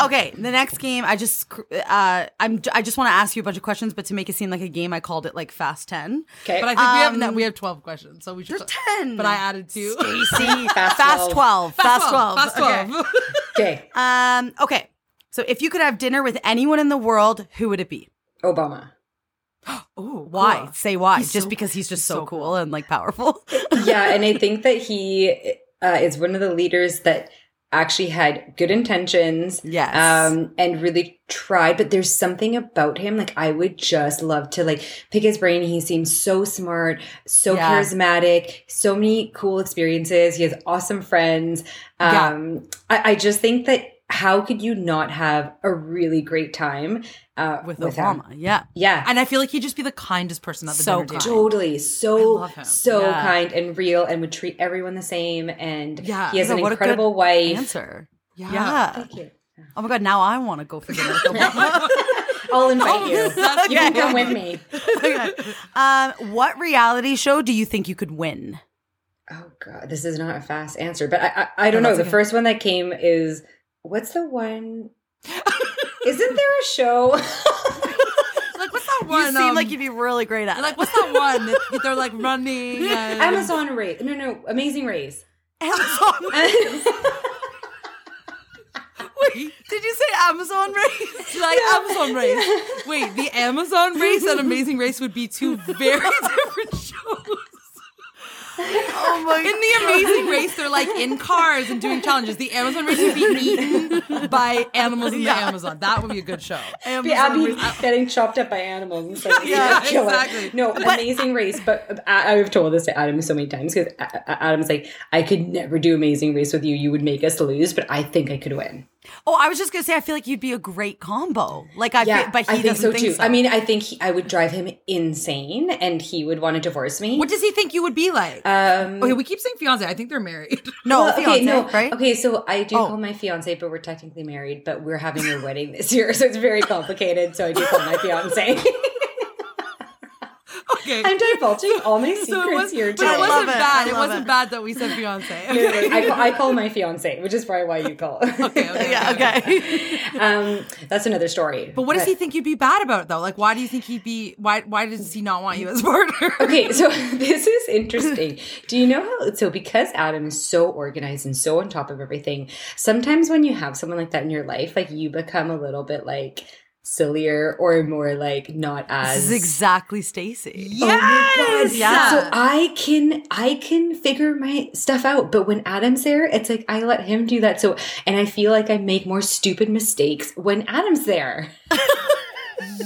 Okay, the next game, I just uh I'm I just want to ask you a bunch of questions, but to make it seem like a game, I called it like Fast Ten. Okay. But I think we have no, Um, we have twelve questions, so we should. There's ten. But I added two. Stacy, Fast Fast, 12. twelve. Fast twelve. Fast Okay. twelve. okay. Um. Okay. So if you could have dinner with anyone in the world, who would it be? Obama. Ooh, Why? cool. Say why? He's just so- because he's just so, so cool, and like powerful. yeah, and I think that he uh, is one of the leaders that actually had good intentions. Yes. Um, and really tried, but there's something about him. Like I would just love to like pick his brain. He seems so smart, so Yeah. charismatic, so many cool experiences. He has awesome friends. Yeah. Um, I, I just think that how could you not have a really great time uh, with him? Obama. Yeah. Yeah. And I feel like he'd just be the kindest person at the So dinner table. Totally, so so Yeah. kind and real, and would treat everyone the same. And Yeah. he has Yeah, an what a incredible wife. Answer. Yeah. Yeah. Thank you. Oh my god. Now I want to go for dinner. with Obama. I'll invite you. That's You can okay. come with me. Okay. Um. What reality show do you think you could win? Oh god, this is not a fast answer, but I I, I don't No, know. The okay. first one that came is what's the one? Isn't there a show? Like what's that one? you seem um, like you'd be really great at. like what's that one? that They're like running. And... Amazon Race? No, no, Amazing Race. Amazon. Wait, did you say Amazon race? like Amazon race. Wait, the Amazon race and Amazing Race would be two very different shows. Oh my In the Amazing Race, they're like in cars and doing challenges. The Amazon Race would be eaten by animals in Yeah. the Amazon. That would be a good show. Be Abby getting chopped up by animals and stuff. Yeah, exactly. No, Amazing Race. But I, I've told this to Adam so many times because Adam's like, I could never do Amazing Race with you. You would make us lose, but I think I could win. Oh, I was just gonna say, I feel like you'd be a great combo. Like I, Yeah, feel, but he I think doesn't so think too. so. I mean, I think he, I would drive him insane, and he would want to divorce me. What does he think you would be like? um, okay, we keep saying fiance. I think they're married. no, well, fiance, okay, no, right? okay. So I do Oh. call my fiance, but we're technically married. But we're having a wedding this year, so it's very complicated. So I do call my fiance. Okay. I'm divulging all my secrets So it was, here but today. it wasn't love it. bad. I It wasn't it. bad that we said fiance. No, no, I, call, I call my fiance, which is probably why you call. Okay, okay. yeah, okay. um, that's another story. But what does he think you'd be bad about though? Like, why do you think he'd be? Why? Why does he not want you as partner? Okay, so this is interesting. Do you know how? So, because Adam is so organized and so on top of everything, sometimes when you have someone like that in your life, like you become a little bit like sillier or more like not as This is exactly Stacy. Oh yes. Yeah. So I can I can figure my stuff out, but when Adam's there, it's like I let him do that. So and I feel like I make more stupid mistakes when Adam's there.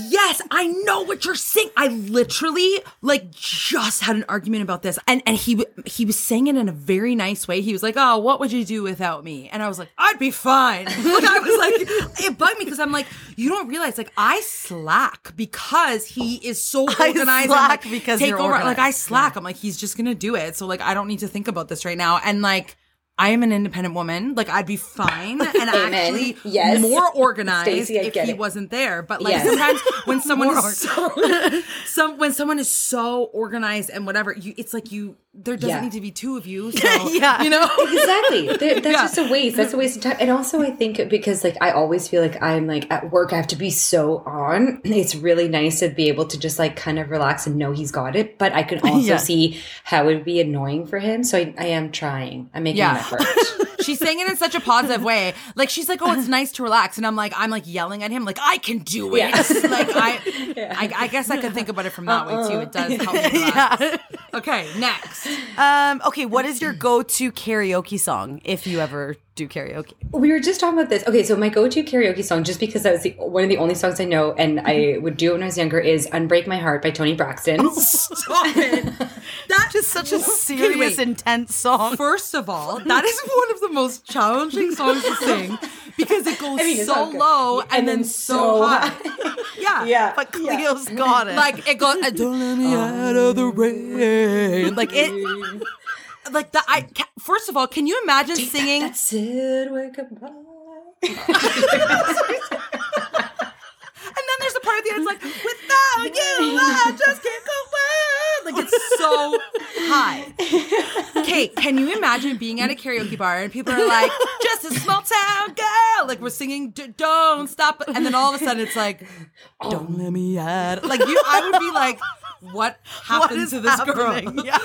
Yes, I know what you're saying. I literally like just had an argument about this, and and he he was saying it in a very nice way. He was like, "Oh, what would you do without me?" And I was like, "I'd be fine." like I was like, it bugged me because I'm like, you don't realize like I slack because he is so I organized. and, slack like, because take over. Like I organized. slack. I'm like he's just gonna do it. So like I don't need to think about this right now. And like. I am an independent woman. Like I'd be fine and actually Yes. more organized Stacey, if he it. wasn't there. But like Yes. sometimes when someone is so some when someone is so organized and whatever, you it's like you there doesn't Yeah. need to be two of you. So Yeah. you know. Exactly. There- That's Yeah. just a waste. That's a waste of time. And also, I think because like I always feel like I'm like at work, I have to be so on. It's really nice to be able to just like kind of relax and know he's got it. But I can also Yeah. see how it would be annoying for him. So I, I am trying. I'm making Yeah. Effort. She's saying it in such a positive way. Like she's like, "Oh, it's nice to relax," and I'm like, I'm like yelling at him, like, "I can do it." Yeah. Like I, I, I guess I could think about it from that way too. It does help me relax. Okay, next. Um, okay, what is your go-to karaoke song if you ever do karaoke? We were just talking about this. Okay, so my go-to karaoke song, just because that was the, one of the only songs I know, and I would do it when I was younger, is "Unbreak My Heart" by Toni Braxton. Stop it. That's just such a serious, wait. intense song. First of all, that is one of the most challenging songs to sing because it goes I mean, so low Yeah, and, then, so high. Yeah. yeah, But Cleo's got it. Like it goes, "Uh, don't let me out of the rain. Like it, like the I ca- first of all, can you imagine singing? That's it. We're goodbye. And then there's a part at the end. It's like, without you, I just can't go on. Like it's so high. Kate, can you imagine being at a karaoke bar and people are like, just a small town girl, like we're singing, D- don't stop, and then all of a sudden it's like, don't let me out. Like you, I would be like, what what happened is to this happening? girl? Yeah.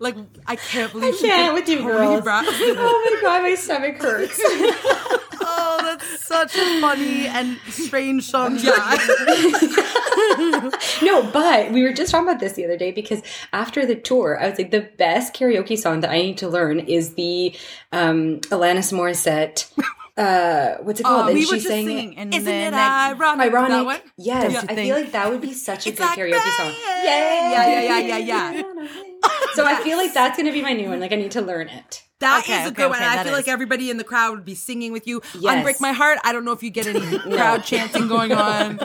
Like I can't believe she can't picked with you Toni girls. Braxton. Oh my god, my stomach hurts. Oh, that's such a funny and strange song. Yeah. no, but we were just talking about this the other day because after the tour, I was like, the best karaoke song that I need to learn is the um, Alanis Morissette. Uh, what's it called? Oh, and we she were sang singing. it. And Isn't then it ironic? Ironic. That one? Yes, Don't I think? feel like that would be such a It's good like karaoke song. Yeah, Yeah, yeah, yeah, yeah, yeah. So I feel like that's gonna be my new one. Like I need to learn it. That is Okay, a okay, good one. I feel is. like everybody in the crowd would be singing with you. Yes. Unbreak my heart. I don't know if you get any crowd chanting going on.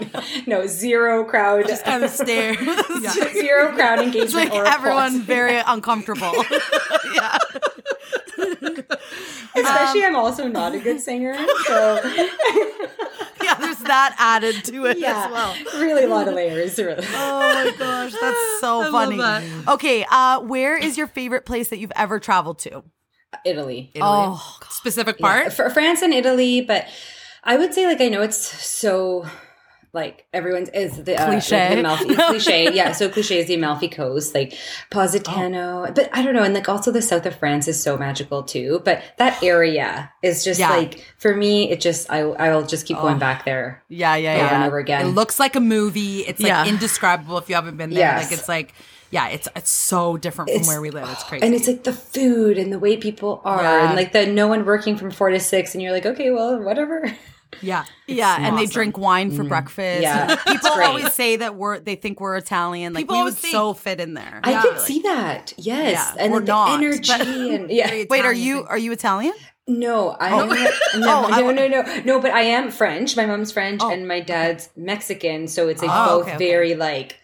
No, zero crowd. Just kind of stare. Yeah. zero crowd engagement. It's like everyone applause. very uncomfortable. yeah. Especially, I'm also not a good singer, so Yeah, there's that added to it yeah, as well. really a lot of layers. Really. Oh my gosh, that's so I funny. that. Okay, uh, where is your favorite place that you've ever traveled to? Italy. Oh, Specific Yeah, part. for France and Italy, but I would say like I know it's so like everyone's is the uh, Cliche. like the Amalfi cliche, yeah. So cliche is the Amalfi Coast, like Positano, Oh. but I don't know, and like also the south of France is so magical too. But that area is just Yeah. like for me, it just I I'll just keep Oh. going back there yeah, yeah, over yeah. and over again. It looks like a movie. It's like Yeah. indescribable if you haven't been there. Yes. Like it's like, yeah, it's it's so different from It's- where we live. It's crazy. and it's like the food and the way people are, Yeah. and like the no one working from four to six, and you're like, okay, well, whatever. yeah, Yeah, and they drink wine for mm-hmm. breakfast. Yeah. people It's great. always say that we're they think we're Italian. Like People we would always think- so fit in there. I Yeah. could see that. Yes, Yeah, and we're then not, the energy but- and yeah. Wait, are you are you Italian? No, I oh. am no, Oh, no, no, no, no. But I am French. My mom's French, Oh. and my dad's Mexican. So it's like Oh, both okay, okay. very like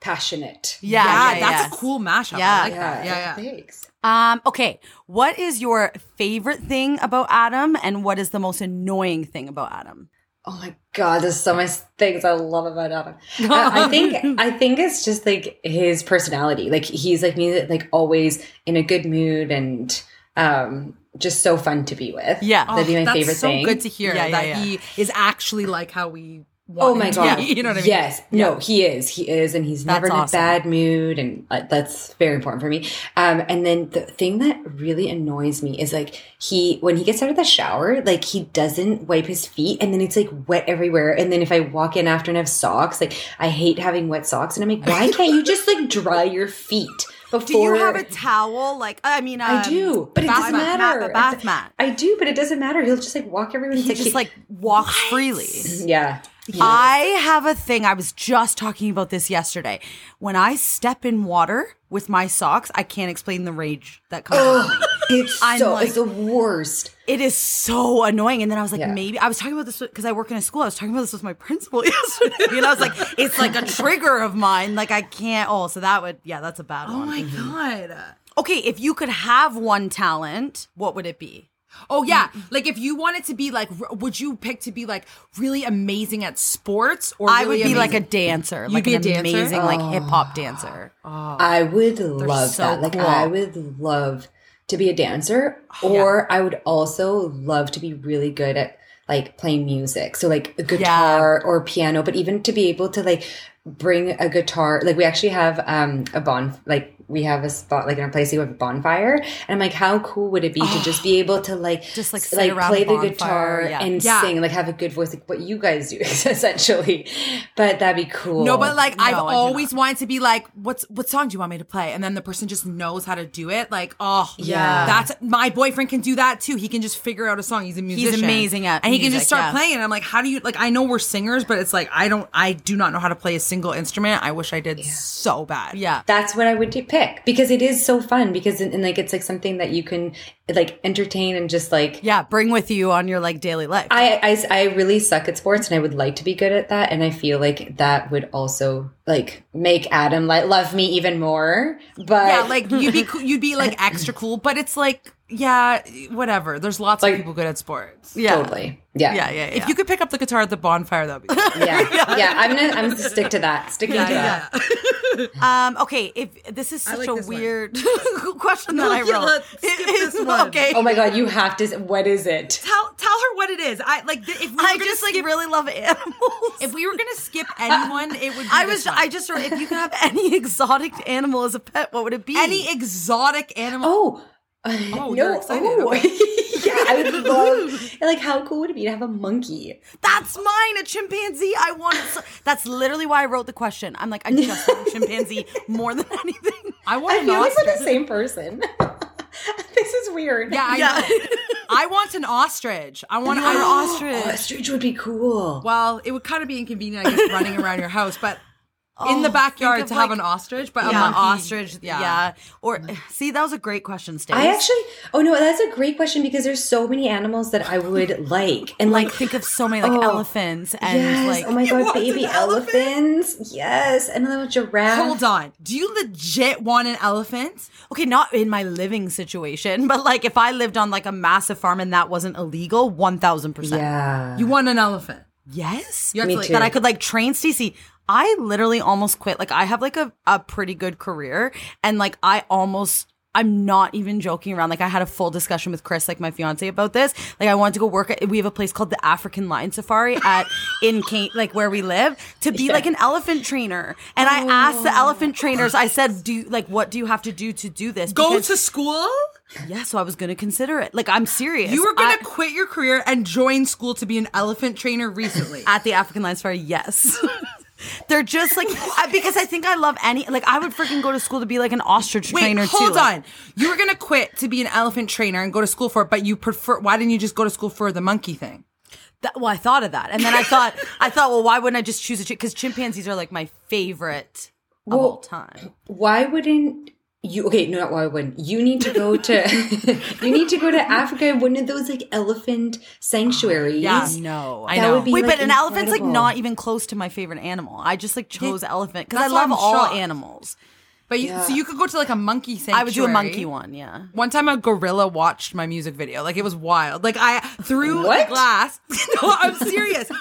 passionate. Yeah, yeah, yeah, that's yeah. a cool mashup. Yeah. I like that. Yeah, yeah. Thanks. Um, okay. What is your favorite thing about Adam and what is the most annoying thing about Adam? Oh my god, there's so much things I love about Adam. I, I think I think it's just like his personality. Like he's like me, like always in a good mood and um just so fun to be with. Yeah. that'd be my Oh, That's favorite so thing. good to hear Yeah, yeah, that yeah. he is actually like how we want Oh my god! You know what I mean? Yes, no, he is. He is, and he's never in awesome. a bad mood, and uh, that's very important for me. Um, and then the thing that really annoys me is like he when he gets out of the shower, like he doesn't wipe his feet, and then it's like wet everywhere. And then if I walk in after and have socks, like I hate having wet socks, and I'm like, why can't you just like dry your feet before? Do you have a towel? Like, I mean, I um, do, but it doesn't mat, matter. A bath mat. I do, but it doesn't matter. He'll just like walk everywhere. He just like walks freely. yeah. I have a thing. I was just talking about this yesterday. When I step in water with my socks, I can't explain the rage that comes me. It's I'm so like- it's the worst. It is so annoying. And then I was like, Yeah. maybe I was talking about this because I work in a school. I was talking about this with my principal yesterday. And I was like, it's like a trigger of mine. Like I can't. Oh, so that would, yeah, that's a bad Oh one. my mm-hmm. god. Okay, if you could have one talent, what would it be? Oh yeah, like if you wanted to be like, would you pick to be like really amazing at sports, or I really would be like a dancer, You'd like be an a dancer? amazing like hip hop dancer. I would love so that. Like cool. I would love to be a dancer or I would also love to be really good at like playing music. So like a guitar or piano, but even to be able to like bring a guitar like we actually have um a bon like we have a spot like in our place we have a bonfire and I'm like how cool would it be to just be oh, able to like Just, like, s- sit around play the the guitar yeah. and Yeah. sing like have a good voice like what you guys do essentially but that'd be cool No, but like I've No, I do always wanted to be like, what's what song do you want me to play? And then the person just knows how to do it. Like, oh Yeah. that's my boyfriend can do that too. He can just figure out a song. He's a musician. he's amazing at and he can just start yeah. playing. And I'm like, how do you like? I know we're singers, but it's like I don't. I do not know how to play a single instrument. I wish I did so bad. Yeah. that's what I would do, pick because it is so fun because and, and, like it's like something that you can like entertain and just like Yeah, bring with you on your like daily life. I, I I really suck at sports and I would like to be good at that and I feel like that would also like make Adam like love me even more but Yeah, like you'd be cool, you'd be like extra cool, but it's like yeah, whatever. There's lots Like- of people good at sports. yeah. totally yeah Yeah, yeah, yeah. If you could pick up the guitar at the bonfire, that'd be cool. yeah yeah I'm gonna I'm gonna stick to that sticking to that Um, okay, if this is such like a weird question that I yeah, wrote. let's skip this one. Okay. oh my god you have to what is it tell tell her what it is. I like th- if we I just like really love animals. if we were gonna skip anyone, it would. Be I was one. I just if you could have any exotic animal as a pet, what would it be? any exotic animal. oh uh, Oh, no oh Okay. yeah I would love like how cool would it be to have a monkey That's mine, a chimpanzee. I want. So, that's literally why I wrote the question. I'm like, I just want a chimpanzee more than anything. I want I feel like we're the same person weird Yeah, I Yeah. I want an ostrich. I want You want an an ostrich. ostrich? Ostrich would be cool. Well, it would kind of be inconvenient, I guess, running around your house, but in the Oh, backyard to of, have an ostrich, but a yeah, monkey, ostrich. Yeah. yeah. Or see, that was a great question, Stace. I actually, oh no, that's a great question because there's so many animals that I would like, and like like, think of so many like Oh, elephants and yes, like oh my god, baby an elephant? elephants, yes, and then a giraffe. Hold on. Do you legit want an elephant? okay, not in my living situation, but like if I lived on like a massive farm and that wasn't illegal, one thousand percent. Yeah, You want an elephant? Yes. You have Me to like, too. that I could like train Stacey. I literally almost quit. Like I have like a, a pretty good career and like I almost I'm not even joking around. Like I had a full discussion with Chris, like my fiance, about this. Like I wanted to go work at we have a place called the African Lion Safari at in Kane, like where we live, to be like an elephant trainer. And I asked the elephant oh. trainers, I said, Do you like what do you have to do to do this? go Because- to school? Yeah, so I was gonna consider it. Like I'm serious. You were gonna I- quit your career and join school to be an elephant trainer recently. at the African Lion Safari, yes. They're just like I, because I think I love any like I would freaking go to school to be like an ostrich Wait, trainer hold too. on. You were gonna quit to be an elephant trainer and go to school for it, but you prefer. Why didn't you just go to school for the monkey thing? That- well, I thought of that, and then I thought I thought, well, why wouldn't I just choose a because chimpanzees are like my favorite of Well, all time. why wouldn't you? Okay, no, not why wouldn't you need to go to? you need to go to Africa, one of those like elephant sanctuaries. Yeah, No, I That know. would be Wait, like, but an elephant's like not even close to my favorite animal. I just like chose elephant because I love all shocked. animals. But you, so you could go to like a monkey sanctuary. I would do a monkey one, yeah. One time, a gorilla watched my music video. Like it was wild. Like I through What? the glass. no, I'm serious.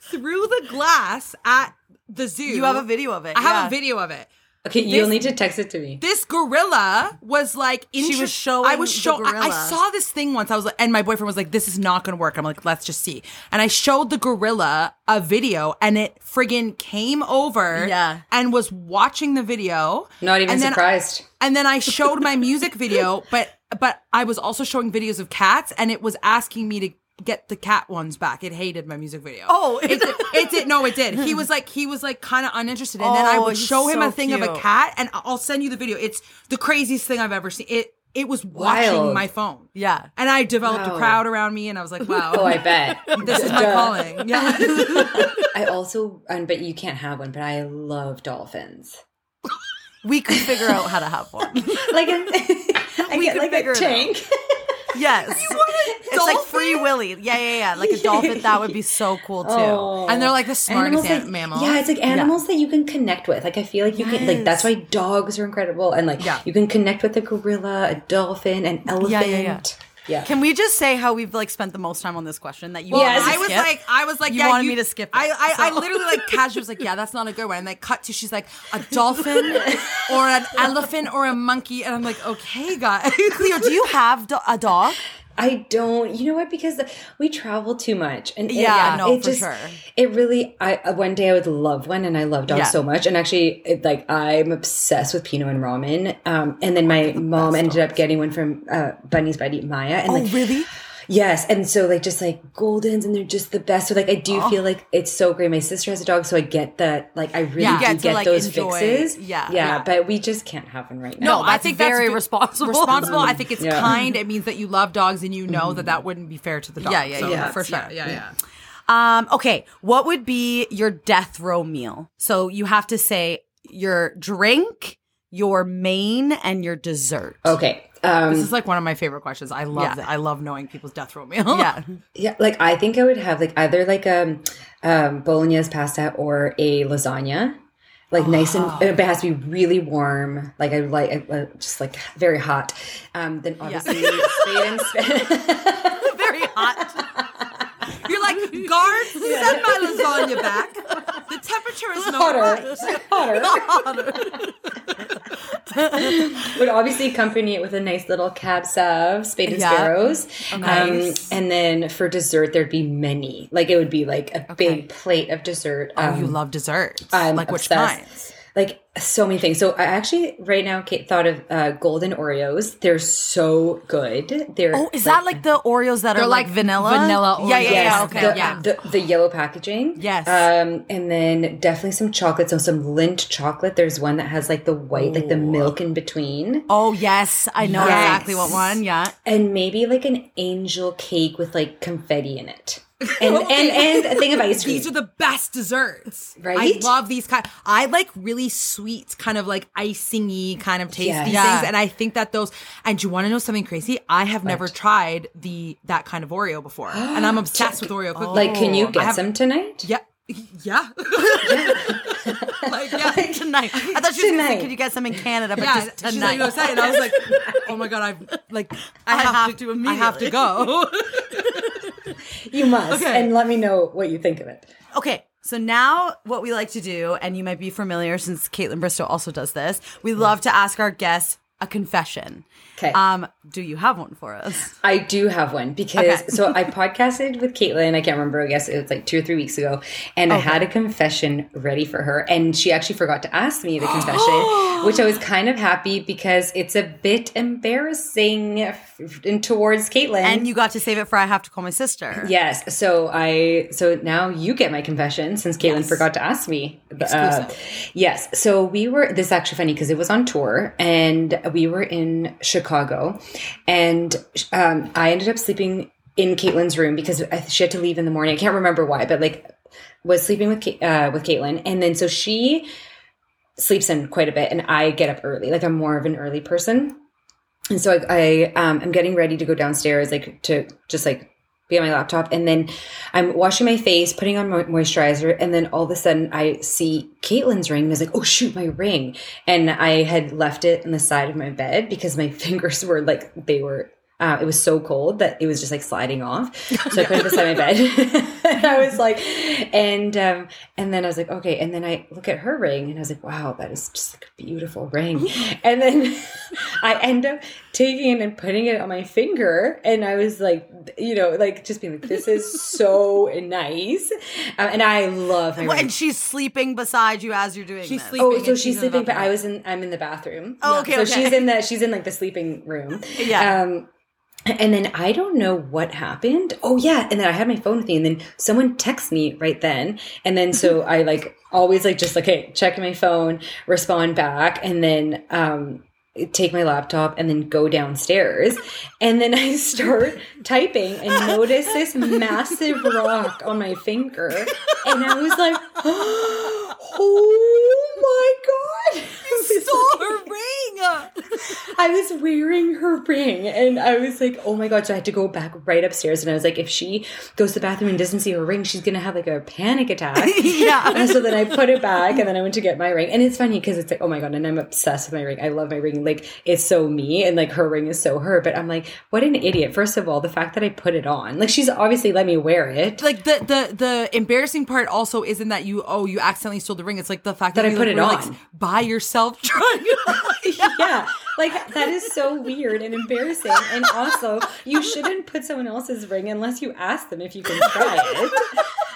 through the glass at the zoo. You have a video of it. I have a video of it. Okay, you'll need to text it to me. This gorilla was like She was inter- showing I was the show. I, I saw this thing once. I was like, and my boyfriend was like, "This is not going to work." I'm like, "Let's just see." And I showed the gorilla a video, and it friggin' came over, Yeah. and was watching the video. Not even and then- surprised. And then I showed my music video, but but I was also showing videos of cats, and it was asking me to get the cat ones back. It hated my music video. Oh, it did, it did. No, it did. He was like he was like kind of uninterested, and then I Oh, would show him so a thing of a cat, and I'll send you the video. It's the craziest thing I've ever seen. It it was watching Wild. my phone. Yeah. And I developed Wow. a crowd around me, and I was like, wow. Oh, I bet. this is my Duh. calling. Yeah. I also, um, but you can't have one. But I love dolphins. We could figure out how to have one. Like a, I We get like a it out. Yes. It's like Free Willy. Yeah, yeah, yeah. Like a dolphin. That would be so cool too. Oh. And they're like the smartest an- mammals. Yeah, it's like animals that you can connect with. Like I feel like you can like that's why dogs are incredible and like Yeah. you can connect with a gorilla, a dolphin, an elephant. Yeah, yeah, yeah. Yeah. Can we just say how we've like spent the most time on this question that you Well, wanted Yes. I was skip? like, I was like, You yeah, wanted me to skip it, I, I, I literally like casually was like, yeah, that's not a good one. And like cut to, she's like, a dolphin or an elephant or a monkey, and I'm like, okay, guys. Cleo, do you have do- a dog? I don't. You know what? Because we travel too much, and it- Yeah, no, it for just, sure. It really. I uh, one day I would love one, and I love dogs Yeah. so much. And actually, it, like I'm obsessed with Pinot and ramen. Um, and then my mom ended up getting one from uh, Bunny's Buddy Maya, and like Oh, really? Yes, and so like just like Goldens, and they're just the best. So like I Oh. do feel like it's so great. My sister has a dog, so I get that. Like I really Yeah. do Get get like, those enjoy- fixes. yeah. yeah, Yeah. but we just can't have one right now. No, that's very good- responsible. Responsible. I think it's Yeah. kind. It means that you love dogs, and you know that that wouldn't be fair to the dog. Yeah, yeah, So yeah, for sure. Yeah, yeah, yeah. Um, okay. What would be your death row meal? So you have to say your drink, your main, and your dessert. okay. Um, This is like one of my favorite questions. I love Yeah. that. I love knowing people's death row meal. Yeah. yeah, like I think I would have like either like a um bolognese pasta or a lasagna. Like nice and it has to be really warm. Like I like uh, just like very hot. Um, then obviously spade and spade. Very hot. Guards, send my lasagna back. The temperature is not hotter, right. hotter. Would obviously accompany it with a nice little cab sauv, spade and Yeah. sparrows. Nice. Um, and then for dessert, there'd be many. Like it would be like a big plate of dessert. Oh, Um, you love desserts. I'm like which obsessed. kinds? Like so many things. So I actually right now Kate thought of uh, golden Oreos. They're so good. They're Oh, is that like the Oreos that are like, like vanilla? vanilla Yeah, yeah, Oreos. yeah. Yes, Okay. the, yeah. the, the yellow packaging. Yes. Um, and then definitely some chocolate. So some Lindt chocolate. There's one that has like the white, like the milk in between. Oh yes, I know Yes. exactly what one. Yeah. and maybe like an angel cake with like confetti in it, and and and a thing of ice cream. These are the best desserts. Right? I love these kind. I like really sweet, kind of like icingy, kind of tasty Yes. things. Yeah. And I think that those. And do you want to know something crazy? I have never tried the that kind of Oreo before, and I'm obsessed with Oreo cookies. like, can you get have- some tonight? Yeah, yeah. like yeah. Tonight. I thought she was say, could you get some in Canada? But Yeah, just she's tonight. like, "Go say it." And I was like, "Oh my god, I've like, I, have, have to, to I have to go." You must, Okay. and let me know what you think of it. Okay, so now what we like to do, and you might be familiar since Kaitlyn Bristowe also does this, we love to ask our guests a confession. 'Kay. Um, do you have one for us? I do have one because Okay. so I podcasted with Kaitlyn. I can't remember. I guess it was like two or three weeks ago, and I had a confession ready for her, and she actually forgot to ask me the confession, which I was kind of happy because it's a bit embarrassing f- towards Kaitlyn. And you got to save it for I have to call my sister. Yes. So I so now you get my confession since Kaitlyn Yes. forgot to ask me. Uh, yes. So we were this is actually funny because it was on tour and we were in Chicago and um, I ended up sleeping in Kaitlyn's room because she had to leave in the morning. I can't remember why, but like was sleeping with uh, with Kaitlyn and then so she sleeps in quite a bit and I get up early. Like I'm more of an early person. And so I, I um, I'm getting ready to go downstairs, like to just like be on my laptop, and then I'm washing my face, putting on mo- moisturizer, and then all of a sudden I see Kaitlyn's ring, and I was like, "Oh shoot, my ring!" And I had left it on the side of my bed because my fingers were like they were. Uh, it was so cold that it was just like sliding off. So I put it beside my bed. and I was like, and um, and then I was like, okay. And then I look at her ring, and I was like, wow, that is just like a beautiful ring. and then I end up taking it and putting it on my finger, and I was like, you know, like just being like, this is so nice, um, and I love my Well, and she's sleeping beside you as you're doing She's this. sleeping. Oh, so and she's sleeping, but. I was in. I'm in the bathroom. Oh, okay, So okay. she's in the. She's in like the sleeping room. Yeah. Um, and then I don't know what happened. Oh yeah, and then I had my phone with me, and then someone texts me right then, and then so I like always like just like hey, check my phone, respond back, and then um take my laptop and then go downstairs and then i start typing and notice this massive rock on my finger and i was like oh my god You stole her ring. I was wearing her ring and I was like, oh my God. So I had to go back right upstairs. And I was like, if she goes to the bathroom and doesn't see her ring, she's going to have like a panic attack. Yeah. And so then I put it back and then I went to get my ring. And it's funny because it's like, oh my God. And I'm obsessed with my ring. I love my ring. Like it's so me and like her ring is so her. But I'm like, what an idiot. First of all, the fact that I put it on, like she's obviously let me wear it. like the the the embarrassing part also isn't that you oh you accidentally stole the ring. It's like the fact that, That I you, put like, it on. like, by yourself trying. yeah like that is so weird and embarrassing and also you shouldn't put someone else's ring unless you ask them if you can try it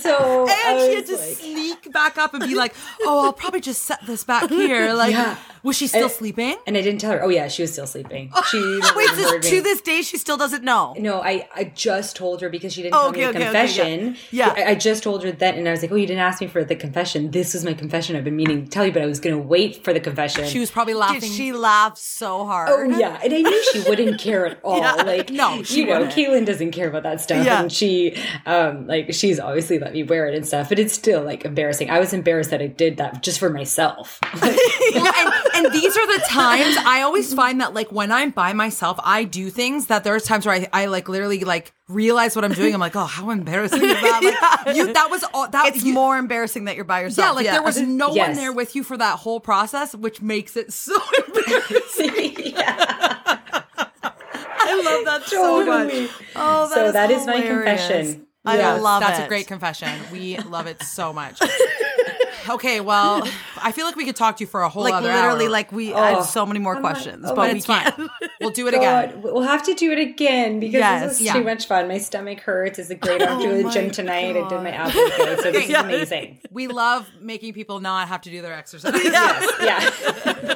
so And she had to like- sneak back up and be like, "Oh, I'll probably just set this back here." Like, Yeah. was she still And- sleeping? and I didn't tell her. Oh yeah, she was still sleeping. She Wait, this, to this day, she still doesn't know. No, I, I just told her because she didn't Oh, tell me the okay, okay, confession. yeah. Yeah. I, I just told her that, and I was like, "Oh, you didn't ask me for the confession. This was my confession. I've been meaning to tell you, but I was going to wait for the confession." She was probably laughing. Did she laughed so hard? Oh yeah, and I knew she wouldn't care at all. Yeah. Like No, she you know, wouldn't. Kaitlyn doesn't care about that stuff, Yeah. and she, um, like she's obviously let me wear it and stuff, but it's still like embarrassing. I was embarrassed that I did that just for myself. well, and, and these are the times I always find that like when I'm by myself, I do things that there's times where I, I like literally like realize what I'm doing. I'm like, oh, how embarrassing is that? Like, you, that was all that. It's you- more embarrassing that you're by yourself. Yeah, like there was no one there with you for that whole process, which makes it so embarrassing. yeah, I love that so much. Oh, So that is my hilarious. confession. I Yes, love that's it. That's a great confession. We love it so much. Okay, well, I feel like we could talk to you for a whole Like other literally, hour. like we. I Oh. have so many more I'm not- questions, oh, but but we can't. We'll do it again. God, we'll have to do it again because Yes. this is Yeah. too much fun. My stomach hurts. It's a great. Oh I'm doing the gym tonight. I did my abs today, so this is amazing. We love making people not have to do their exercise. Yes, yeah.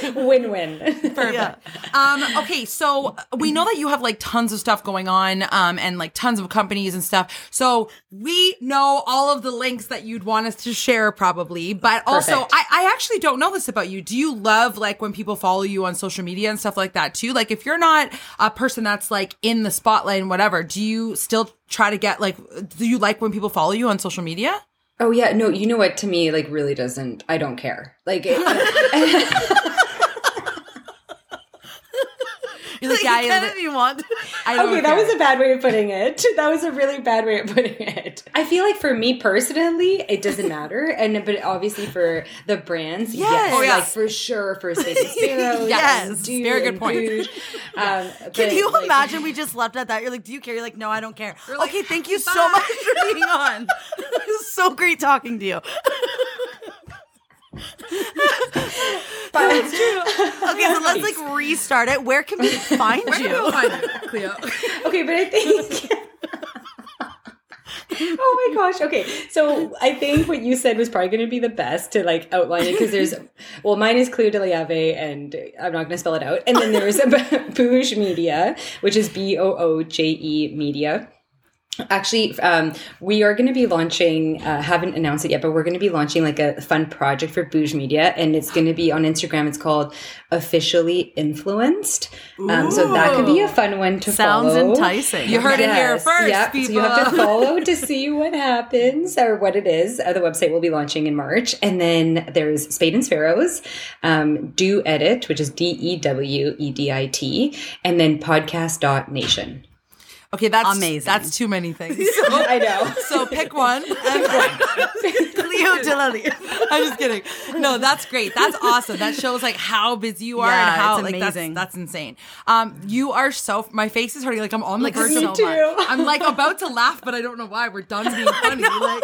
Win-win. yeah. um, okay, so we know that you have like tons of stuff going on, um, and like tons of companies and stuff. So we know all of the links that you'd want us to share, probably. But also, Perfect. I, I actually don't know this about you. Do you love like when people follow you on social media and stuff like that too? Like, if you're not a person that's like in the spotlight and whatever, do you still try to get like? Do you like when people follow you on social media? Oh yeah, no, you know what? To me, like, really doesn't. I don't care. Like, it, You're like, Like, yeah, you can if you want. I don't okay, that care. was a bad way of putting it. That was a really bad way of putting it. I feel like for me personally, it doesn't matter, and but obviously for the brands, yes, Oh, yeah. like for sure for Spade and Sparrow, Yes. and Very good point. Booje. Um, Can but, you like- imagine we just left at that? You're like, do you care? You're like, no, I don't care. like, okay, thank you so much for being on. it was so great talking to you. But- it's true Okay, so let's like restart it. Where can we find you? Cleo. okay, but I think. oh my gosh. Okay. So I think what you said was probably going to be the best to like outline it because there's, well, mine is Cleo de la Llave and I'm not going to spell it out. And then there's Booje Media, which is B O O J E Media. Actually, um, we are going to be launching, uh, haven't announced it yet, but we're going to be launching like a fun project for Booje Media. And it's going to be on Instagram. It's called Officially Influenced. Um, so that could be a fun one to Sounds follow. enticing. You heard it here first, Yeah, people. So you have to follow to see what happens or what it is. Uh, the website will be launching in March. And then there's Spade and Sparrows, um, Do Edit, which is D E W E D I T, and then podcast.nation. Okay, that's Amazing. That's too many things. I know. So pick one. Cleo Delany. I'm just kidding. No, that's great. That's awesome. That shows like how busy you are Yeah, and how it's like amazing. that's that's insane. Um, you are so my face is hurting. Like I'm on the Like, verge too. I'm like about to laugh, but I don't know why. We're done being funny. Like.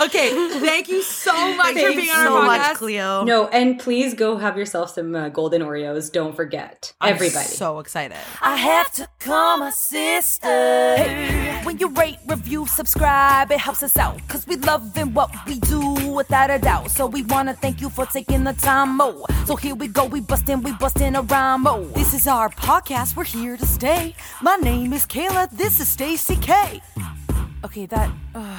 Okay, thank you so much for Thanks being on so our much. Cleo. No, and please go have yourself some uh, golden Oreos. Don't forget. I'm Everybody. so excited. I have to call my sister. Hey, when you rate, review, subscribe, it helps us out. Cause we love loving what we do without a doubt. So we wanna thank you for taking the time, mo. So here we go, we bustin', we bustin' a rhyme, mo. This is our podcast. We're here to stay. My name is Kayla. This is Stacy K. Okay, that. Uh,